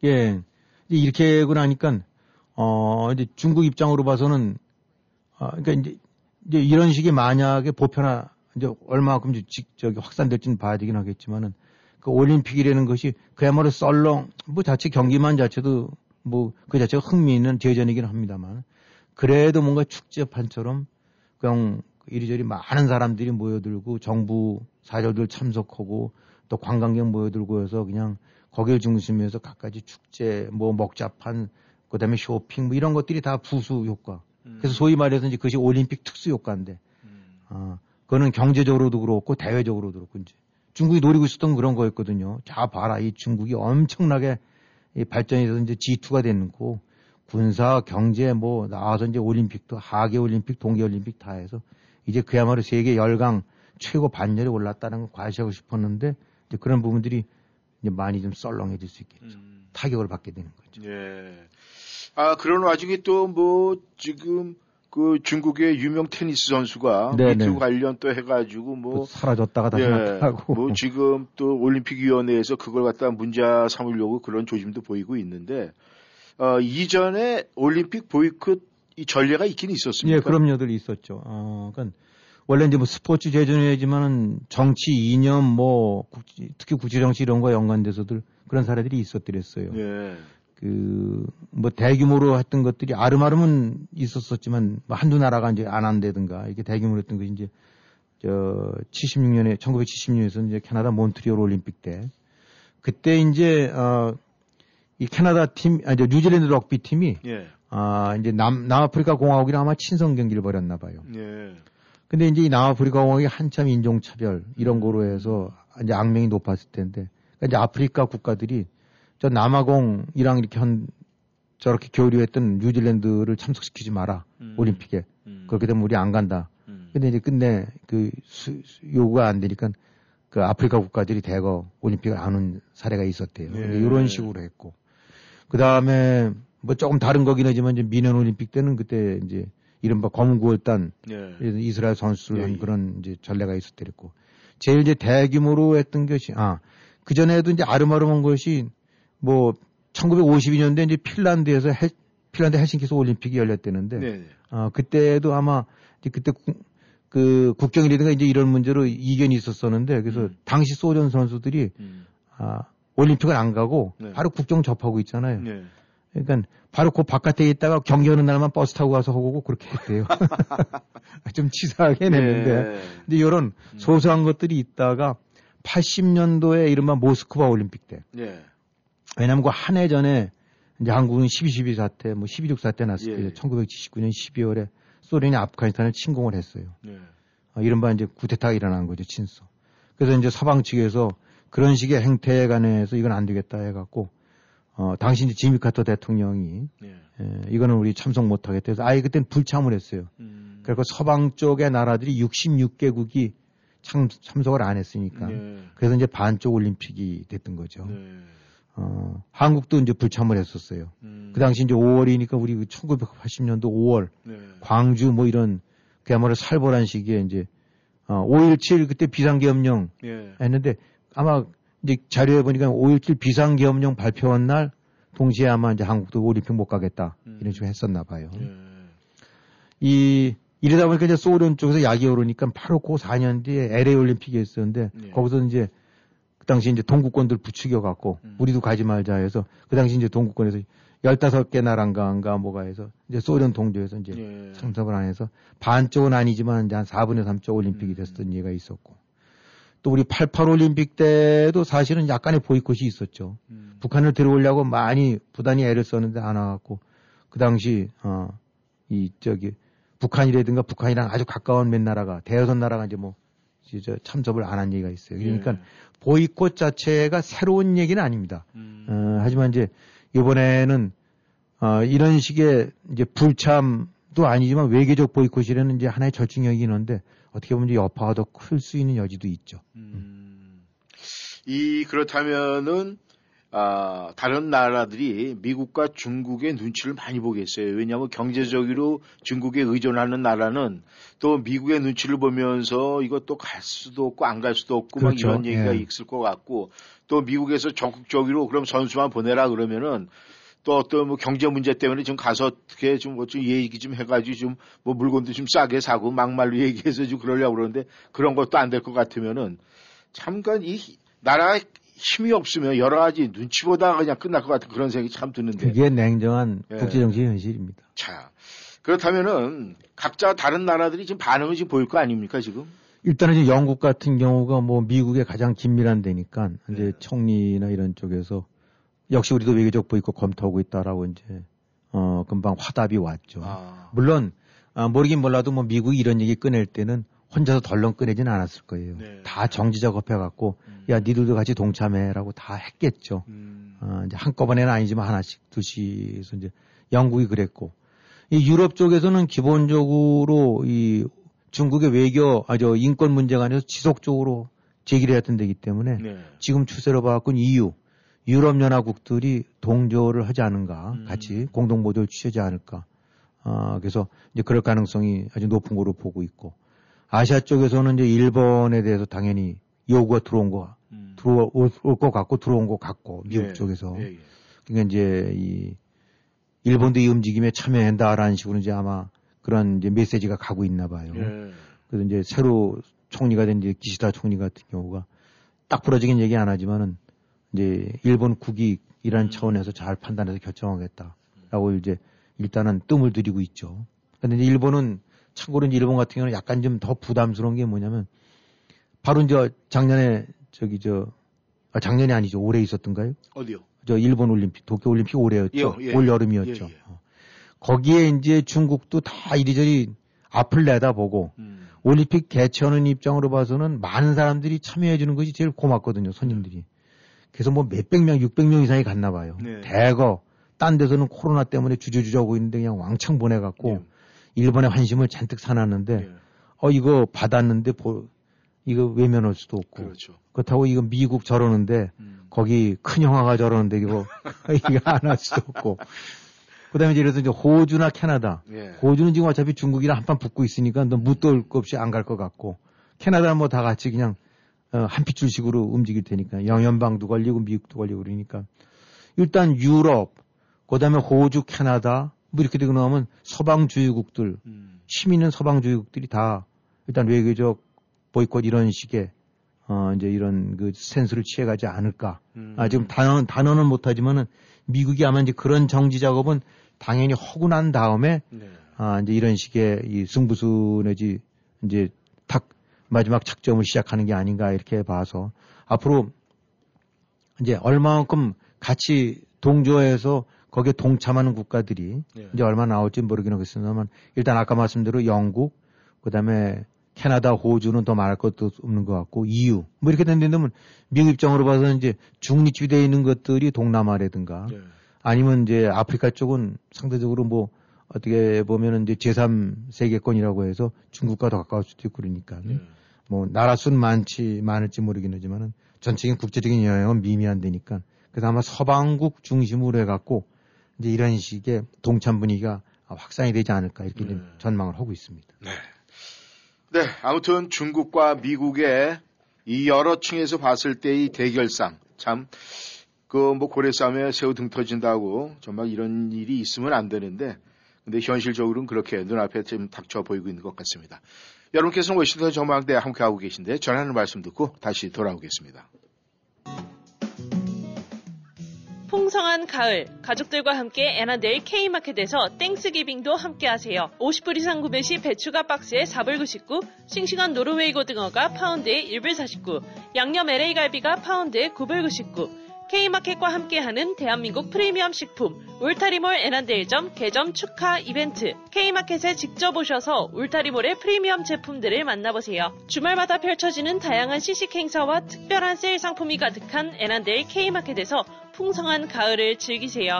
예. 이렇게 하고 나니까, 어, 이제 중국 입장으로 봐서는, 어, 그러니까 이제, 이제 이런 식의 만약에 보편화, 이제 직- 저기 확산될지는 봐야 되긴 하겠지만은, 그 올림픽이라는 것이 그야말로 썰렁, 뭐 자체 경기만 자체도 뭐 그 자체가 흥미있는 대전이긴 합니다만, 그래도 뭔가 축제판처럼 그냥 이리저리 많은 사람들이 모여들고 정부 사절들 참석하고 또 관광객 모여들고 해서 그냥 거기를 중심에서 갖가지 축제, 뭐 먹자판, 그다음에 쇼핑 뭐 이런 것들이 다 부수 효과. 그래서 소위 말해서 이제 그것이 올림픽 특수 효과인데, 아, 그거는 경제적으로도 그렇고 대외적으로도 그렇고 이제 중국이 노리고 있었던 그런 거였거든요. 자 봐라, 이 중국이 엄청나게 이 발전해서 이제 G2가 됐고 군사, 경제 뭐 나와서 이제 올림픽도 하계 올림픽, 동계 올림픽 다 해서 이제 그야말로 세계 열강 최고 반열에 올랐다는 걸 과시하고 싶었는데 이제 그런 부분들이 이제 많이 좀 썰렁해질 수 있겠죠. 음. 타격을 받게 되는 거죠. 예. 아, 그런 와중에 또 뭐 지금 그 중국의 유명 테니스 선수가 네네. 미투 관련 또 해가지고 또뭐 사라졌다가 다시 예, 나타나고 뭐 지금 또 올림픽위원회에서 그걸 갖다 문자 삼으려고 그런 조짐도 보이고 있는데 어, 이전에 올림픽 보이콧 이 전례가 있긴 있었습니까? 예, 그럼요들 있었죠. 어, 그러니까 원래 이제 뭐 스포츠 제전이지만은 정치 이념 뭐 국지, 특히 국제 정치 이런 거 연관돼서들 그런 사례들이 있었더랬어요. 예. 그 뭐 대규모로 했던 것들이 아름아름은 있었었지만 뭐 한두 나라가 이제 안 한다든가 이렇게 대규모로 했던 것이 이제 저 76년에 1976년에서 이제 캐나다 몬트리올 올림픽 때 그때 이제 어 이 캐나다 팀 아니 뉴질랜드 럭비 팀이 예. 아 이제 남 남아프리카 공화국이랑 아마 친선 경기를 벌였나 봐요. 예. 근데 이제 이 남아프리카 공화국이 한참 인종차별 이런 거로 해서 이제 악명이 높았을 텐데 그러니까 이제 아프리카 국가들이 저 남아공이랑 이렇게 한 저렇게 교류했던 뉴질랜드를 참석시키지 마라 음. 올림픽에 음. 그렇게 되면 우리 안 간다. 음. 근데 이제 끝내 그 수- 수- 요구가 안 되니까 그 아프리카 국가들이 대거 올림픽을 안 온 사례가 있었대요. 예. 이런 식으로 했고 그 다음에 뭐 조금 다른 거긴 하지만 이제 미넨 올림픽 때는 그때 이제 이른바 검은 구월단 예. 이스라엘 선수를 예, 한 예. 그런 이제 전례가 있었더랬고 제일 이제 대규모로 했던 것이 아그 전에도 이제 아름아름한 것이 뭐 1952년도에 이제 핀란드에서 헬, 핀란드 헬싱키에서 올림픽이 열렸대는데 네. 아 그때도 아마 이제 그때 구- 그 국경이라든가 이제 이런 문제로 이견이 있었었는데 그래서 음. 당시 소련 선수들이 음. 아 올림픽을 안 가고 네. 바로 국경 접하고 있잖아요. 네. 그러니까 바로 그 바깥에 있다가 경기하는 날만 버스 타고 가서 하고 그렇게 했대요. 좀 치사하게 해냈는데. 예. 근데 이런 음. 소소한 것들이 있다가 80년도에 이른바 모스크바 올림픽 때. 예. 왜냐하면 그 한 해 전에 이제 한국은 12.12 사태, 뭐 12.6 사태 났을 예. 때 1979년 12월에 소련이 아프가니스탄을 침공을 했어요. 예. 어, 이른바 이제 구테타가 일어난 거죠, 친서. 그래서 이제 서방 측에서 그런 식의 행태에 관해서 이건 안 되겠다 해갖고, 어, 당시 이제 지미 카터 대통령이, 예. 에, 이거는 우리 참석 못하겠다 해서 아예 그땐 불참을 했어요. 음. 그리고 서방 쪽의 나라들이 66개국이 참, 참석을 안 했으니까. 네. 그래서 이제 반쪽 올림픽이 됐던 거죠. 네. 어, 한국도 이제 불참을 했었어요. 음. 그 당시 이제 5월이니까 우리 그 1980년도 5월 네. 광주 뭐 이런 그야말로 살벌한 시기에 이제 어, 5.17 그때 비상계엄령 예. 했는데 아마 이제 자료에 보니까 5.17 비상계엄령 발표한 날 동시에 아마 이제 한국도 올림픽 못 가겠다 음. 이런 식으로 했었나 봐요. 예. 이 이러다 보니까 이제 소련 쪽에서 약이 오르니까 바로 그 4년 뒤에 LA 올림픽이 있었는데 예. 거기서 이제 그 당시 이제 동구권들 부추겨 갖고 음. 우리도 가지 말자 해서 그 당시 이제 동구권에서 15개 나라인가 뭐가 해서 이제 소련 동조에서 이제 예. 참석을 안 해서 반쪽은 아니지만 이제 한 4분의 3쪽 올림픽이 음. 됐었던 예가 있었고 또 우리 88 올림픽 때도 사실은 약간의 보이콧이 있었죠. 음. 북한을 들어오려고 많이 부단히 애를 썼는데 안 와갖고 그 당시 어이 저기 북한이라든가 북한이랑 아주 가까운 몇 나라가 대여섯 나라가 이제 뭐 참석을 안 한 얘기가 있어요. 그러니까 예. 보이콧 자체가 새로운 얘기는 아닙니다. 음. 어, 하지만 이제 이번에는 어, 이런 식의 이제 불참도 아니지만 외교적 보이콧이라는 이제 하나의 절충형이긴 한데 어떻게 보면 이제 여파가 더 클 수 있는 여지도 있죠. 음. 이 그렇다면은 아, 다른 나라들이 미국과 중국의 눈치를 많이 보겠어요. 왜냐하면 경제적으로 중국에 의존하는 나라는 또 미국의 눈치를 보면서 이것도 갈 수도 없고 안 갈 수도 없고 그렇죠. 막 이런 얘기가 예. 있을 것 같고 또 미국에서 적극적으로 그럼 선수만 보내라 그러면은 또 어떤 뭐 경제 문제 때문에 좀 가서 어떻게 좀뭐 좀 얘기 좀 해가지고 좀 뭐 물건도 좀 싸게 사고 막말로 얘기해서 좀 그러려고 그러는데 그런 것도 안 될 것 같으면은 참관 이 나라에 힘이 없으면 여러 가지 눈치 보다가 그냥 끝날 것 같은 그런 생각이 참 드는데. 그게 냉정한 예. 국제정치의 현실입니다. 자 그렇다면은 각자 다른 나라들이 지금 반응을 지금 보일 거 아닙니까 지금? 일단은 이제 영국 같은 경우가 뭐 미국에 가장 긴밀한 데니까 이제 네. 총리나 이런 쪽에서 역시 우리도 외교적 보이콧 검토하고 있다라고 이제 어 금방 화답이 왔죠. 아, 물론 아, 모르긴 몰라도 뭐 미국이 이런 얘기 꺼낼 때는 혼자서 덜렁 꺼내진 않았을 거예요. 네. 다 정지 작업해갖고 음. 야 니들도 같이 동참해라고 다 했겠죠. 음, 어, 이제 한꺼번에는 아니지만 하나씩 둘씩해서 이제 영국이 그랬고 이 유럽 쪽에서는 기본적으로 이 중국의 외교 아 저 인권 문제가 아니라 지속적으로 제기를 했던 데기 때문에 네. 지금 추세로 봐갖고 EU 유럽 연합국들이 동조를 하지 않은가 음. 같이 공동 모델을 취하지 않을까 아 그래서 이제 그럴 가능성이 아주 높은 거로 보고 있고 아시아 쪽에서는 이제 일본에 대해서 당연히 요구가 들어온 거 음. 들어올 것 같고 들어온 것 같고 미국 예, 쪽에서 예, 예. 그러니까 이제 이 일본도 이 움직임에 참여한다라는 식으로 이제 아마 그런 이제 메시지가 가고 있나 봐요. 예. 그래서 이제 새로 총리가 된 이제 기시다 총리 같은 경우가 딱 부러지긴 얘기 안 하지만은 이제 일본 국익이라는 음. 차원에서 잘 판단해서 결정하겠다라고 이제 일단은 뜸을 들이고 있죠. 근데 이제 일본은 참고로 이제 일본 같은 경우는 약간 좀 더 부담스러운 게 뭐냐면 바로 이제 작년에 저기 저 아, 작년이 아니죠 올해 있었던가요? 어디요? 저 일본 올림픽, 도쿄 올림픽 올해였죠. 예, 예. 올 여름이었죠. 예, 예. 어. 거기에 이제 중국도 다 이리저리 앞을 내다보고 음. 올림픽 개최하는 입장으로 봐서는 많은 사람들이 참여해 주는 것이 제일 고맙거든요, 손님들이. 그래서 뭐 몇백 명, 육백 명 이상이 갔나 봐요. 네. 대거 딴 데서는 코로나 때문에 주저주저 하고 있는데 그냥 왕창 보내 갖고 예. 일본의 환심을 잔뜩 사놨는데 예. 어 이거 받았는데 보, 이거 외면할 수도 없고 그렇죠. 그렇다고 이거 미국 저러는데 음. 거기 큰 형아가 저러는데 이거 이거 안할 수도 없고. 그다음에 이제 그래서 이제 호주나 캐나다. 예. 호주는 지금 어차피 중국이랑 한판 붙고 있으니까 너 묻도 것 없이 안 갈 것 같고. 캐나다는 뭐 다 같이 그냥 어, 한 핏줄식으로 움직일 테니까. 영연방도 걸리고 미국도 걸리고 그러니까. 일단 유럽 그다음에 호주 캐나다 뭐 이렇게 되고 나오면 서방주의국들 음. 힘 있는 서방주의국들이 다 일단 외교적 보이콧 이런 식의 어 이제 이런 그 센스를 취해가지 않을까. 음. 아 지금 단어 단어는 못하지만은 미국이 아마 이제 그런 정지 작업은 당연히 하고 난 다음에 네. 아 이제 이런 식의 이 승부수 내지 이제 탁 마지막 착점을 시작하는 게 아닌가 이렇게 봐서 앞으로 이제 얼마만큼 같이 동조해서 거기에 동참하는 국가들이 네. 이제 얼마 나올지 모르긴 하겠습니다만 일단 아까 말씀대로 영국 그다음에 캐나다, 호주는 더 말할 것도 없는 것 같고 EU 뭐 이렇게 된다면 미국 입장으로 봐서는 이제 중립지대에 있는 것들이 동남아라든가 네. 아니면 이제 아프리카 쪽은 상대적으로 뭐 어떻게 보면은 이제 제3세계권이라고 해서 중국과 더 가까울 수도 있고 그러니까 네. 뭐 나라 수는 많지 많을지 모르긴 하지만은 전체적인 국제적인 영향은 미미한데니까 그래서 아마 서방국 중심으로 해갖고 이제 이런 식의 동참 분위기가 확산이 되지 않을까 이렇게 좀 네. 전망을 하고 있습니다. 네, 아무튼 중국과 미국의 이 여러 층에서 봤을 때 이 대결상 참 그 뭐 고래 싸움에 새우 등 터진다고 정말 이런 일이 있으면 안 되는데 근데 현실적으로는 그렇게 눈앞에 지금 닥쳐 보이고 있는 것 같습니다. 여러분께서는 워싱턴 전망대 함께하고 계신데 전하는 말씀 듣고 다시 돌아오겠습니다. 풍성한 가을, 가족들과 함께 애난데일 K마켓에서 Thanksgiving도 함께 하세요. 50불 이상 구매 시 배추가 박스에 4불 99, 싱싱한 노르웨이 고등어가 파운드에 1불 49, 양념 LA 갈비가 파운드에 9불 99, K마켓과 함께하는 대한민국 프리미엄 식품 울타리몰 애난데일점 개점 축하 이벤트 K마켓에 직접 오셔서 울타리몰의 프리미엄 제품들을 만나보세요. 주말마다 펼쳐지는 다양한 시식 행사와 특별한 세일 상품이 가득한 애난데일 K마켓에서 풍성한 가을을 즐기세요.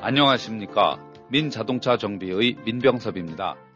안녕하십니까. 민자동차 정비의 민병섭입니다.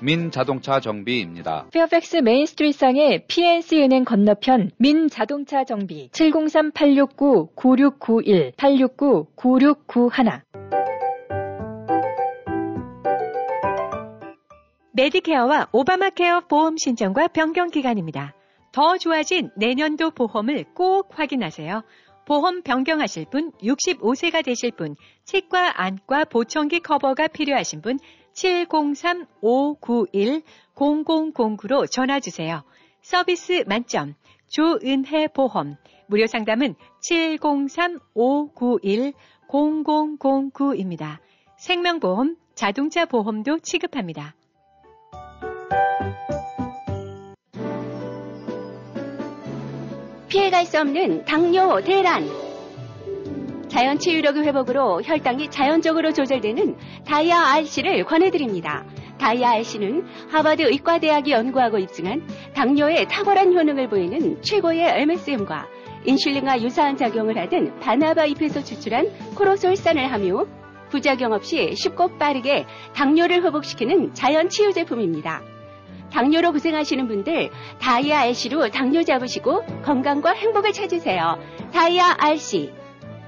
민자동차 정비입니다. 페어팩스 메인스트리트상의 PNC 은행 건너편 민자동차 정비 703-869-9691 869-9691 메디케어와 오바마케어 보험 신청과 변경 기간입니다. 더 좋아진 내년도 보험을 꼭 확인하세요. 보험 변경하실 분, 65세가 되실 분, 치과, 안과, 보청기 커버가 필요하신 분, 703-591-0009로 전화 주세요. 서비스 만점, 조은혜 보험. 무료 상담은 703-591-0009입니다. 생명보험, 자동차 보험도 취급합니다. 피해갈 수 없는 당뇨 대란. 자연 치유력의 회복으로 혈당이 자연적으로 조절되는 다이아 RC를 권해드립니다. 다이아 RC는 하버드 의과대학이 연구하고 입증한 당뇨에 탁월한 효능을 보이는 최고의 MSM과 인슐린과 유사한 작용을 하던 바나바 잎에서 추출한 코로솔산을 함유, 부작용 없이 쉽고 빠르게 당뇨를 회복시키는 자연 치유 제품입니다. 당뇨로 고생하시는 분들 다이아 RC로 당뇨 잡으시고 건강과 행복을 찾으세요. 다이아 RC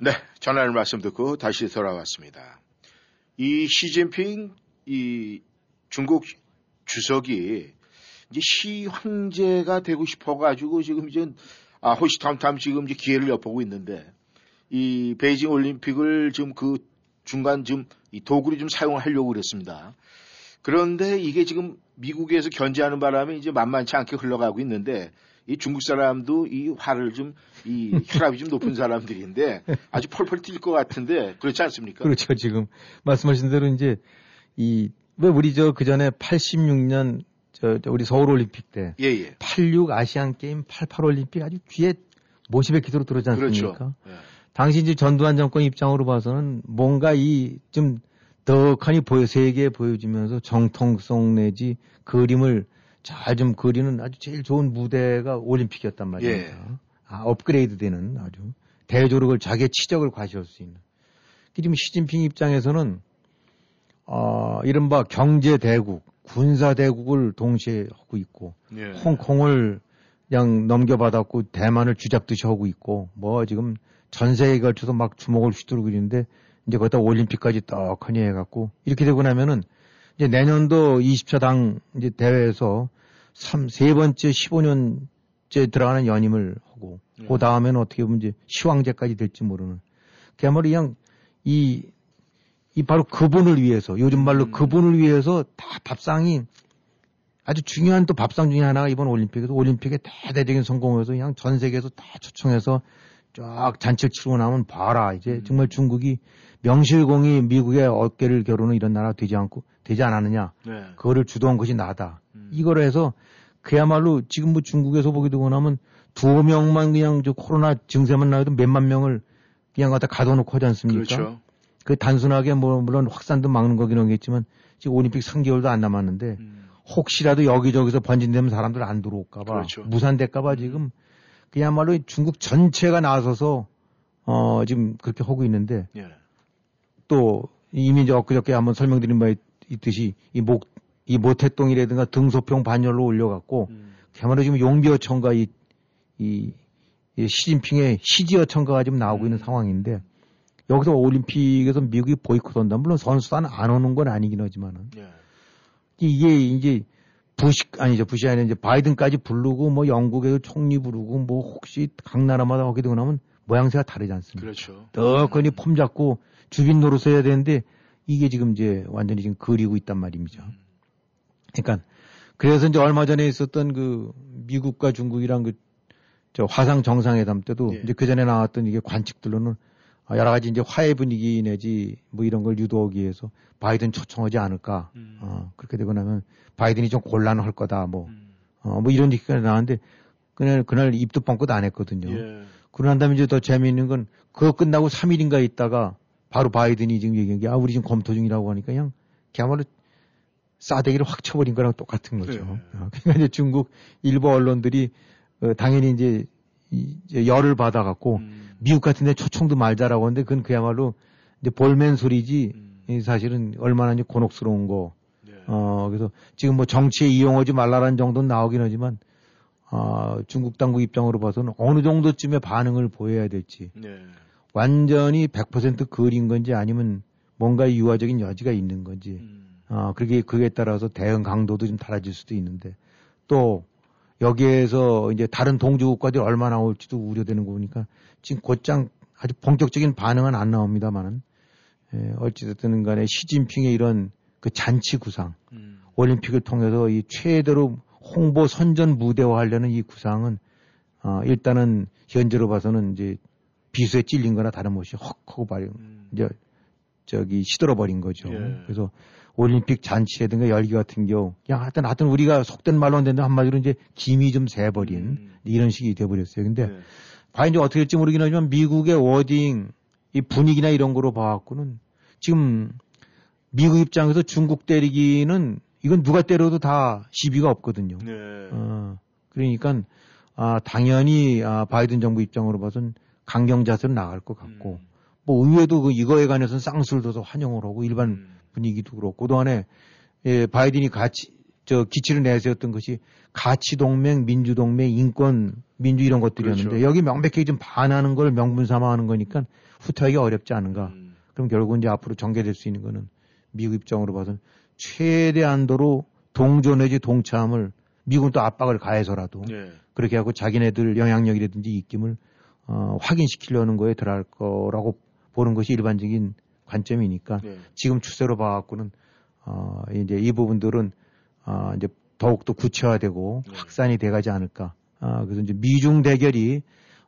네, 전하는 말씀 듣고 다시 돌아왔습니다. 이 시진핑 이 중국 주석이 이제 시 황제가 되고 싶어가지고 지금 이제 아 호시탐탐 지금 이제 기회를 엿보고 있는데 이 베이징 올림픽을 지금 그 중간 지금 이 도구를 좀 사용하려고 그랬습니다. 그런데 이게 지금 미국에서 견제하는 바람에 이제 만만치 않게 흘러가고 있는데 이 중국 사람도 이 화를 좀 이 혈압이 좀 높은 사람들인데 아주 펄펄 뛸 것 같은데 그렇지 않습니까? 그렇죠. 지금 말씀하신 대로 이제 이 왜 우리 저 그 전에 86년 저, 저 우리 서울 올림픽 때 예, 예. 86 아시안 게임 88 올림픽 아주 귀에 모시의 기도로 들어오지 않습니까? 그렇죠. 예. 당시 이제 전두환 정권 입장으로 봐서는 뭔가 이좀 덕하니 보여 세계에 보여주면서 정통성 내지 그림을 잘 좀 그리는 아주 제일 좋은 무대가 올림픽이었단 말입니다. 예. 아, 업그레이드 되는 아주 대조력을 자기의 치적을 과시할 수 있는. 지금 시진핑 입장에서는 어, 이른바 경제 대국, 군사 대국을 동시에 하고 있고 예. 홍콩을 그냥 넘겨받았고 대만을 쥐잡듯이 하고 있고 뭐 지금 전 세계에 걸쳐서 막 주목을 휘두르고 있는데 이제 거기다 올림픽까지 떡하니 해갖고 이렇게 되고 나면은 이제 내년도 20차 당 이제 대회에서 3, 세 번째 15년째 들어가는 연임을 하고 예. 그 다음에는 어떻게 보면 이제 시황제까지 될지 모르는 그야말로 그냥 이, 이 바로 그분을 위해서 요즘 말로 음. 그분을 위해서 다 밥상이 아주 중요한 또 밥상 중에 하나가 이번 올림픽에서 올림픽의 대대적인 성공에서 그냥 전 세계에서 다 초청해서 쫙 잔치를 치르고 나면 봐라 이제 음. 정말 중국이 명실공히 미국의 어깨를 겨루는 이런 나라가 되지 않고 되지 않았느냐 네. 그거를 주도한 것이 나다 음. 이거로 해서 그야말로 지금 뭐 중국에서 보게 되고 나면 두 명만 그냥 저 코로나 증세만 나와도 몇만 명을 그냥 갖다 가둬놓고 하지 않습니까? 그렇죠. 그 단순하게 뭐 물론 확산도 막는 거긴 하겠지만 지금 올림픽 3개월도 안 남았는데 음. 혹시라도 여기저기서 번진되면 사람들 안 들어올까봐 그렇죠. 무산될까봐 지금 그야말로 중국 전체가 나서서 어 지금 그렇게 하고 있는데 예. 또 이미 이제 엊그저께 한번 설명드린 바 있듯이 이 목 이 모태똥이라든가 등소평 반열로 올려갖고 음. 그야말로 지금 용비어천가 이, 이, 이 시진핑의 시지어천가가 지금 나오고 있는 음. 상황인데 여기서 올림픽에서 미국이 보이콧한다. 물론 선수단 안 오는 건 아니긴 하지만은 예. 이게 이제 부시 아니죠 부시 아니라 이제 바이든까지 부르고 뭐 영국에도 총리 부르고 뭐 혹시 각 나라마다 하게 되고 나면 모양새가 다르지 않습니까? 그렇죠. 떡하니 폼 잡고 주빈 노릇을 해야 되는데 이게 지금 이제 완전히 지금 그리고 있단 말입니다. 그러니까 그래서 이제 얼마 전에 있었던 그 미국과 중국이랑 그 저 화상 정상회담 때도 예. 이제 그 전에 나왔던 이게 관측들로는 아, 여러 가지 이제 화해 분위기 내지 뭐 이런 걸 유도하기 위해서 바이든 초청하지 않을까. 음. 어, 그렇게 되고 나면 바이든이 좀 곤란할 거다. 뭐, 어, 뭐 이런 얘기가 나왔는데 그날, 그날 입도 뻥끗 안 했거든요. 예. 그러고 난 다음에 이제 더 재미있는 건 그거 끝나고 3일인가 있다가 바로 바이든이 지금 얘기한 게 아, 우리 지금 검토 중이라고 하니까 그냥 그야말로 싸대기를 확 쳐버린 거랑 똑같은 거죠. 네. 어, 그러니까 이제 중국 일부 언론들이 어, 당연히 이제, 이- 이제 열을 받아갖고 음. 미국 같은 데 초청도 말자라고 하는데 그건 그야말로 이제 볼멘 소리지 음. 이 사실은 얼마나 이제 곤혹스러운 거. 네. 어, 그래서 지금 뭐 정치에 이용하지 말라라는 정도는 나오긴 하지만 아, 중국 당국 입장으로 봐서는 어느 정도쯤의 반응을 보여야 될지 네. 완전히 100% 그린 건지 아니면 뭔가 유화적인 여지가 있는 건지 음. 아, 그게 그에 따라서 대응 강도도 좀 달라질 수도 있는데 또 여기에서 이제 다른 동주 국가들이 얼마나 올지도 우려되는 거 보니까 지금 곧장 아주 본격적인 반응은 안 나옵니다만은 예, 어찌됐든 간에 시진핑의 이런 그 잔치 구상 음. 올림픽을 통해서 이 최대로 홍보 선전 무대화하려는 이 구상은 어, 일단은 현재로 봐서는 이제 비수에 찔린 거나 다름없이 헉 하고 발용 음. 이제 저기 시들어 버린 거죠. 예. 그래서 올림픽 잔치라든가 열기 같은 경우 그냥 하여튼 하여튼 우리가 속된 말로 한데 한마디로 이제 김이 좀 새버린 음. 이런 식이 돼버렸어요. 근데 네. 과연 이제 어떻게 될지 모르긴 하지만 미국의 워딩 이 분위기나 이런 거로 봐갖고는 지금 미국 입장에서 중국 때리기는 이건 누가 때려도 다 시비가 없거든요. 네. 어, 그러니까 아, 당연히 아, 바이든 정부 입장으로 봐서는 강경 자세로 나갈 것 같고 음. 뭐 의회도 그 이거에 관해서는 쌍수를 둬서 환영을 하고 일반 음. 분위기도 그렇고 그동안에 예, 바이든이 같이 저 기치를 내세웠던 것이 가치 동맹, 민주 동맹, 인권, 민주 이런 것들이었는데 그렇죠. 여기 명백히 좀 반하는 걸 명분 삼아 하는 거니까 후퇴하기 어렵지 않은가. 음. 그럼 결국 이제 앞으로 전개될 수 있는 거는 미국 입장으로 봐서는 최대한도로 동조 내지 동참을 미국은 또 압박을 가해서라도 네. 그렇게 하고 자기네들 영향력이라든지 입김을 어, 확인시키려는 거에 들어갈 거라고 보는 것이 일반적인 관점이니까 네. 지금 추세로 봐갖고는 어, 이제 이 부분들은 어, 이제 더욱더 구체화되고 네. 확산이 돼가지 않을까. 아, 그래서 이제 미중 대결이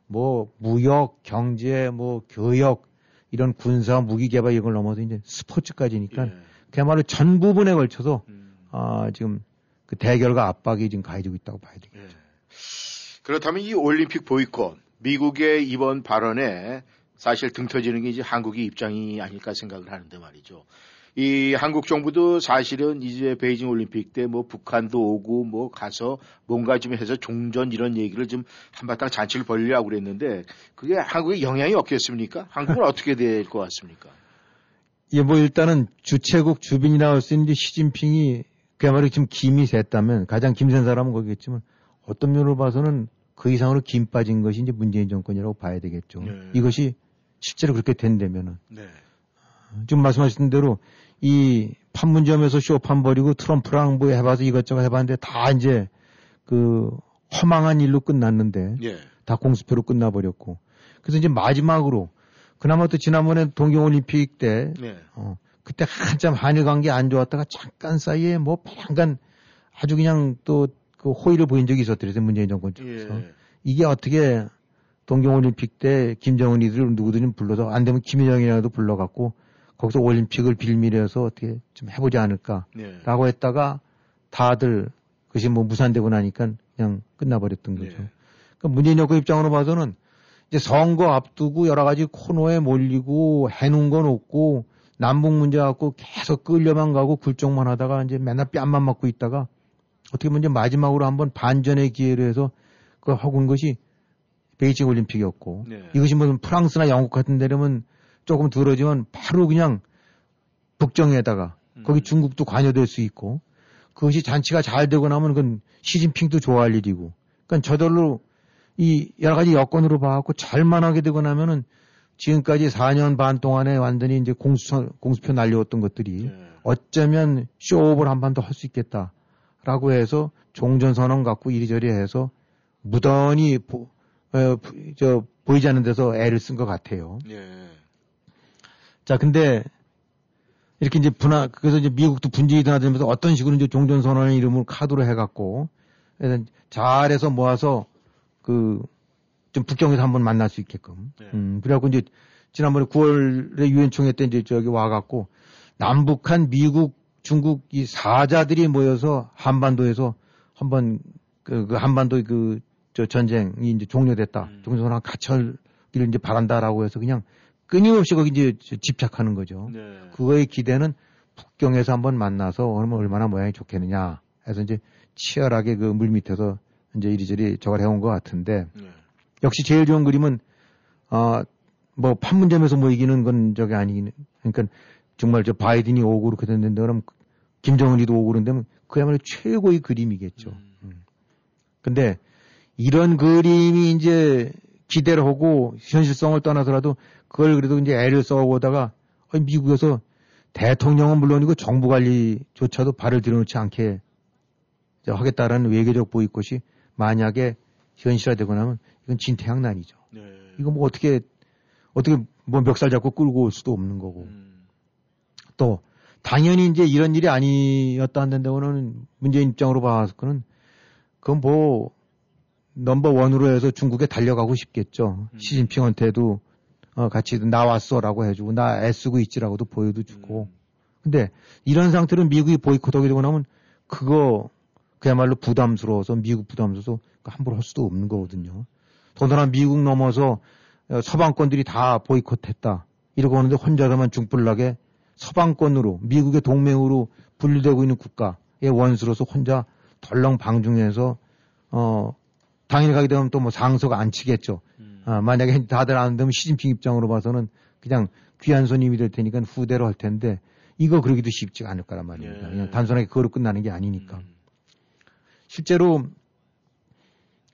뭐 무역, 경제, 뭐 교역 이런 군사 무기 개발 이런 걸 넘어서 이제 스포츠까지니까 예. 그야말로 전 부분에 걸쳐서 음. 아, 지금 그 대결과 압박이 지금 가해지고 있다고 봐야 되겠죠. 예. 그렇다면 이 올림픽 보이콧 미국의 이번 발언에 사실 등 터지는 게 이제 한국의 입장이 아닐까 생각을 하는데 말이죠. 이 한국 정부도 사실은 이제 베이징 올림픽 때 뭐 북한도 오고 뭐 가서 뭔가 좀 해서 종전 이런 얘기를 좀 한바탕 잔치를 벌리려고 그랬는데 그게 한국에 영향이 없겠습니까? 한국은 어떻게 될 것 같습니까? 예, 뭐 일단은 주최국 주빈이라고 할수 있는 이제 시진핑이 그야말로 지금 김이 샜다면 가장 김센 사람은 거겠지만 어떤 면으로 봐서는 그 이상으로 김 빠진 것이 이제 문재인 정권이라고 봐야 되겠죠. 네. 이것이 실제로 그렇게 된다면은 네. 지금 말씀하신 대로 이 판문점에서 쇼판 벌이고 트럼프랑 뭐 해봐서 이것저것 해봤는데 다 이제 그 허망한 일로 끝났는데 예. 다 공수표로 끝나버렸고 그래서 이제 마지막으로 그나마 또 지난번에 동경올림픽 때 네. 어, 그때 한참 한일 관계 안 좋았다가 잠깐 사이에 뭐 잠깐 아주 그냥 또 그 호의를 보인 적이 있었더래요 문재인 정권 쪽에서 예. 이게 어떻게 동경올림픽 때 김정은이들 누구든 불러서 안 되면 김일영이라도 불러갖고 거기서 올림픽을 빌미해서 어떻게 좀 해보지 않을까라고 네. 했다가 다들 그것이 뭐 무산되고 나니까 그냥 끝나버렸던 거죠. 네. 그러니까 문재인 정권 입장으로 봐서는 이제 선거 앞두고 여러 가지 코너에 몰리고 해놓은 건 없고 남북 문제 갖고 계속 끌려만 가고 굴종만 하다가 이제 맨날 뺨만 맞고 있다가 어떻게 보면 이제 마지막으로 한번 반전의 기회를 해서 그 하고 온 것이 베이징 올림픽이었고 네. 이것이 무슨 프랑스나 영국 같은 데라면 조금 들어지면 바로 그냥 북정에다가 거기 음. 중국도 관여될 수 있고 그것이 잔치가 잘 되고 나면 그건 시진핑도 좋아할 일이고 그러니까 저절로 이 여러 가지 여건으로 봐갖고 잘만 하게 되고 나면은 지금까지 4년 반 동안에 완전히 이제 공수, 공수표 날려왔던 것들이 예. 어쩌면 쇼업을 한 번 더 할 수 있겠다 라고 해서 종전선언 갖고 이리저리 해서 무던히 보, 어, 부- 저, 보이지 않는 데서 애를 쓴 것 같아요. 예. 자, 근데 이렇게 이제 분화, 그래서 이제 미국도 분쟁이 드나들면서 어떤 식으로 이제 종전선언의 이름을 카드로 해갖고, 잘해서 모아서 그, 좀 북경에서 한번 만날 수 있게끔. 네. 음, 그래갖고 이제 지난번에 9월에 유엔 총회 때 이제 저기 와갖고 남북한 미국, 중국 이 사자들이 모여서 한반도에서 한번 그, 그 한반도의 그, 저 전쟁이 이제 종료됐다. 음. 종전선언 가철기를 이제 바란다라고 해서 그냥 끊임없이 거기 이제 집착하는 거죠. 네. 그거의 기대는 북경에서 한번 만나서 그러면 얼마나 모양이 좋겠느냐 해서 이제 치열하게 그 물 밑에서 이제 이리저리 저걸 해온 것 같은데 네. 역시 제일 좋은 그림은 어뭐 판문점에서 뭐 이기는 건 저게 아니긴 그러니까 정말 저 바이든이 오고 그렇게 됐는데 그럼 김정은이도 오고 그런다면 그야말로 최고의 그림이겠죠. 음. 근데 이런 그림이 이제 기대를 하고 현실성을 떠나서라도 그걸 그래도 이제 애를 써오다가 미국에서 대통령은 물론이고 정부 관리조차도 발을 들여놓지 않게 하겠다라는 외교적 보이콧이 만약에 현실화되고 나면 이건 진퇴양난이죠. 네. 이거 뭐 어떻게 어떻게 뭐 멱살 잡고 끌고 올 수도 없는 거고 음. 또 당연히 이제 이런 일이 아니었다 한다고는 문재인 입장으로 봐서는 그건 뭐 넘버 원으로 해서 중국에 달려가고 싶겠죠. 음. 시진핑한테도 어, 같이 나왔어라고 해주고 나 애쓰고 있지라고도 보여도 주고. 음. 근데 이런 상태로 미국이 보이콧하게 되고 나면 그거 그야말로 부담스러워서 미국 부담스러워서 함부로 할 수도 없는 거거든요. 더더나 미국 넘어서 어, 서방권들이 다 보이콧했다. 이러고 오는데 혼자서만 중불나게 서방권으로 미국의 동맹으로 분류되고 있는 국가의 원수로서 혼자 덜렁 방중해서 어 당연히 가게 되면 또 뭐 상서가 안 치겠죠. 음. 아, 만약에 다들 안 되면 시진핑 입장으로 봐서는 그냥 귀한 손님이 될 테니까 후대로 할 텐데 이거 그러기도 쉽지가 않을 거란 말입니다. 예. 그냥 단순하게 그거로 끝나는 게 아니니까. 음. 실제로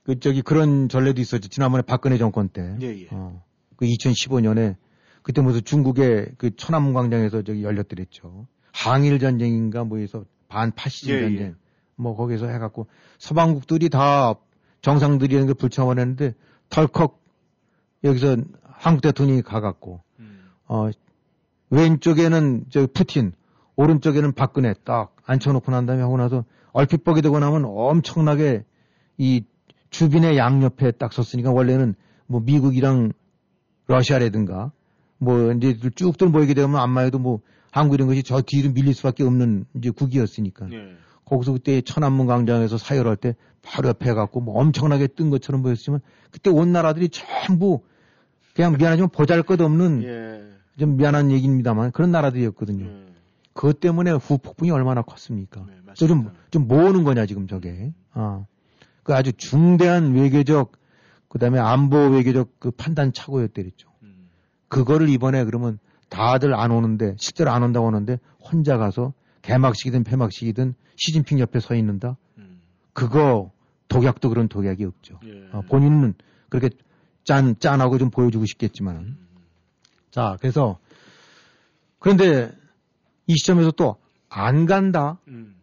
그 저기 그런 전례도 있었죠. 지난번에 박근혜 정권 때. 예, 예. 어, 그 2015년에 그때 무슨 중국의 그 천안문 광장에서 저기 열렸더랬죠. 항일 전쟁인가 뭐해서 반파시즘 예, 전쟁. 예. 뭐 거기서 해갖고 서방국들이 다 정상들이라는 걸 불참원했는데 덜컥 여기서 한국 대통령이 가갖고 음. 어 왼쪽에는 저 푸틴 오른쪽에는 박근혜 딱 앉혀놓고 난 다음에 하고 나서 얼핏 보게 되고 나면 엄청나게 이 주변의 양옆에 딱 섰으니까 원래는 뭐 미국이랑 러시아라든가 뭐 이제 쭉들 모이게 되면 안마해도 뭐 한국 이런 것이 저 뒤로 밀릴 수밖에 없는 이제 국이었으니까 예. 거기서 그때 천안문 광장에서 사열할 때 바로 옆에 갖고 뭐 엄청나게 뜬 것처럼 보였지만 그때 온 나라들이 전부 그냥 미안하지만 보잘 것 없는 예. 좀 미안한 얘기입니다만 그런 나라들이었거든요. 예. 그것 때문에 후폭풍이 얼마나 컸습니까? 네, 맞습니다. 좀, 좀 모으는 거냐, 지금 저게. 아. 그 아주 중대한 외교적, 그 다음에 안보 외교적 그 판단 착오였더랬죠. 음. 그거를 이번에 그러면 다들 안 오는데, 실제로 안 온다고 하는데, 혼자 가서 개막식이든 폐막식이든 시진핑 옆에 서 있는다? 음. 그거, 독약도 그런 독약이 없죠. 예. 어, 본인은 그렇게 짠, 짠하고 좀 보여주고 싶겠지만. 음. 자, 그래서, 그런데 이 시점에서 또 안 간다? 음.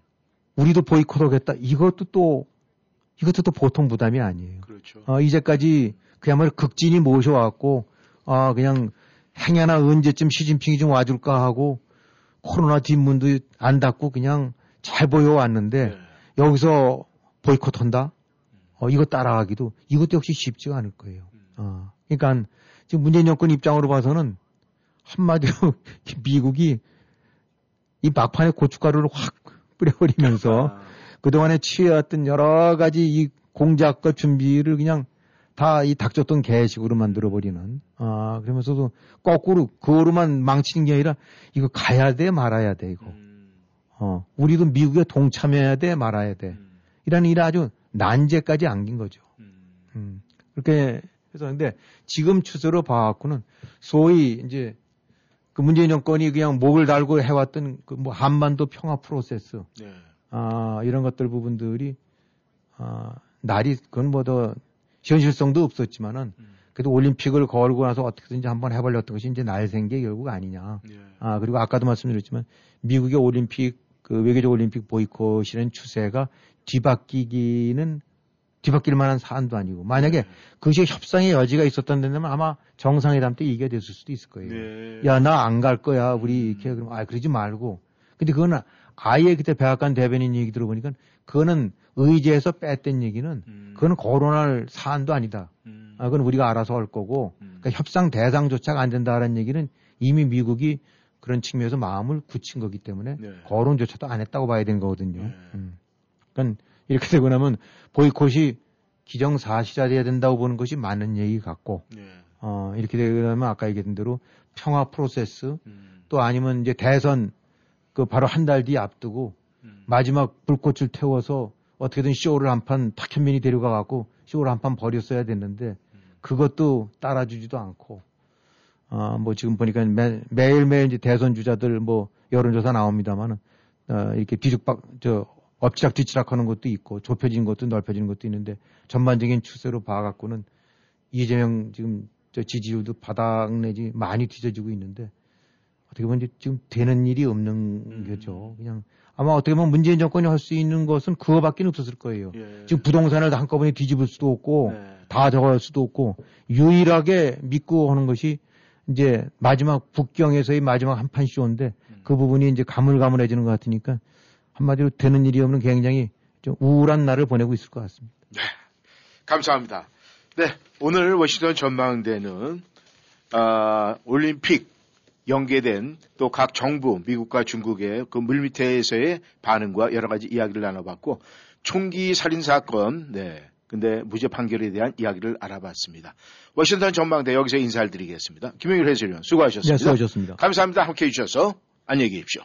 우리도 보이콧 하겠다? 이것도 또, 이것도 또 보통 부담이 아니에요. 그렇죠. 어, 이제까지 그야말로 극진히 모셔왔고, 아, 그냥 행여나 언제쯤 시진핑이 좀 와줄까 하고, 코로나 뒷문도 안 닫고 그냥 잘 보여왔는데, 예. 여기서 보이콧 한다? 어, 이거 따라가기도, 이것도 역시 쉽지가 않을 거예요. 어, 그러니까 지금 문재인 정권 입장으로 봐서는 한마디로 미국이 이 막판에 고춧가루를 확 뿌려버리면서 아, 그동안에 취해왔던 여러 가지 이 공작과 준비를 그냥 다 이 닥쳤던 개식으로 만들어버리는, 아, 그러면서도 거꾸로 그거로만 망치는 게 아니라 이거 가야 돼 말아야 돼, 이거. 음. 어, 우리도 미국에 동참해야 돼 말아야 돼. 음. 이라는 일 아주 난제까지 안긴 거죠. 음. 음, 그렇게 해서 근데 지금 추세로 봐갖고는 소위 이제 그 문재인 정권이 그냥 목을 달고 해왔던 그 뭐 한반도 평화 프로세스 네. 아 이런 것들 부분들이 아 날이 그건 뭐 더 현실성도 없었지만은 음. 그래도 올림픽을 걸고 나서 어떻게든지 한번 해보려던 것이 이제 날생 계 결국 아니냐. 예. 아 그리고 아까도 말씀드렸지만 미국의 올림픽 그 외교적 올림픽 보이콧이라는 추세가 뒤바뀌기는 뒤바뀔 만한 사안도 아니고 만약에 그것이 협상의 여지가 있었던 데면 아마 정상회담 때 얘기가 됐을 수도 있을 거예요. 네. 야나 안 갈 거야 우리 이렇게 그럼 아 그러지 말고 근데 그거는 아예 그때 백악관 대변인 얘기 들어보니까 그거는 의제에서 뺐던 얘기는 음. 그거는 거론할 사안도 아니다. 음. 아, 그건 우리가 알아서 할 거고 음. 그러니까 협상 대상조차가 안 된다라는 얘기는 이미 미국이 그런 측면에서 마음을 굳힌 거기 때문에 네. 거론조차도 안 했다고 봐야 되는 거거든요. 네. 음. 그러니까 이렇게 되고 나면 보이콧이 기정사실화돼야 된다고 보는 것이 맞는 얘기 같고 네. 어, 이렇게 되고 나면 아까 얘기했던 대로 평화 프로세스 음. 또 아니면 이제 대선 그 바로 한 달 뒤 앞두고 음. 마지막 불꽃을 태워서 어떻게든 쇼를 한판 탁현민이 데려가 갖고 쇼를 한판 벌였어야 됐는데 그것도 따라주지도 않고 아 뭐 지금 보니까 매, 매일매일 이제 대선 주자들 뭐 여론조사 나옵니다만은 어, 이렇게 뒤죽박 저 엎치락 뒤치락 하는 것도 있고 좁혀진 것도 넓혀지는 것도 있는데 전반적인 추세로 봐갖고는 이재명 지금 저 지지율도 바닥 내지 많이 뒤져지고 있는데 어떻게 보면 이제 지금 되는 일이 없는 음. 거죠. 그냥 아마 어떻게 보면 문재인 정권이 할 수 있는 것은 그거밖에 없었을 거예요. 예. 지금 부동산을 다 한꺼번에 뒤집을 수도 없고 네. 다 저거 할 수도 없고 유일하게 믿고 하는 것이 이제 마지막 북경에서의 마지막 한판 쇼인데 음. 그 부분이 이제 가물가물해지는 것 같으니까 한마디로 되는 일이 없는 굉장히 좀 우울한 날을 보내고 있을 것 같습니다. 감사합니다. 네, 오늘 워싱턴 전망대는 아, 올림픽 연계된 또 각 정부, 미국과 중국의 그 물밑에서의 반응과 여러 가지 이야기를 나눠봤고 총기 살인 사건, 네, 근데 무죄 판결에 대한 이야기를 알아봤습니다. 워싱턴 전망대 여기서 인사를 드리겠습니다. 김영일 해설위원 수고하셨습니다. 네, 수고하셨습니다. 감사합니다. 함께해 주셔서 안녕히 계십시오.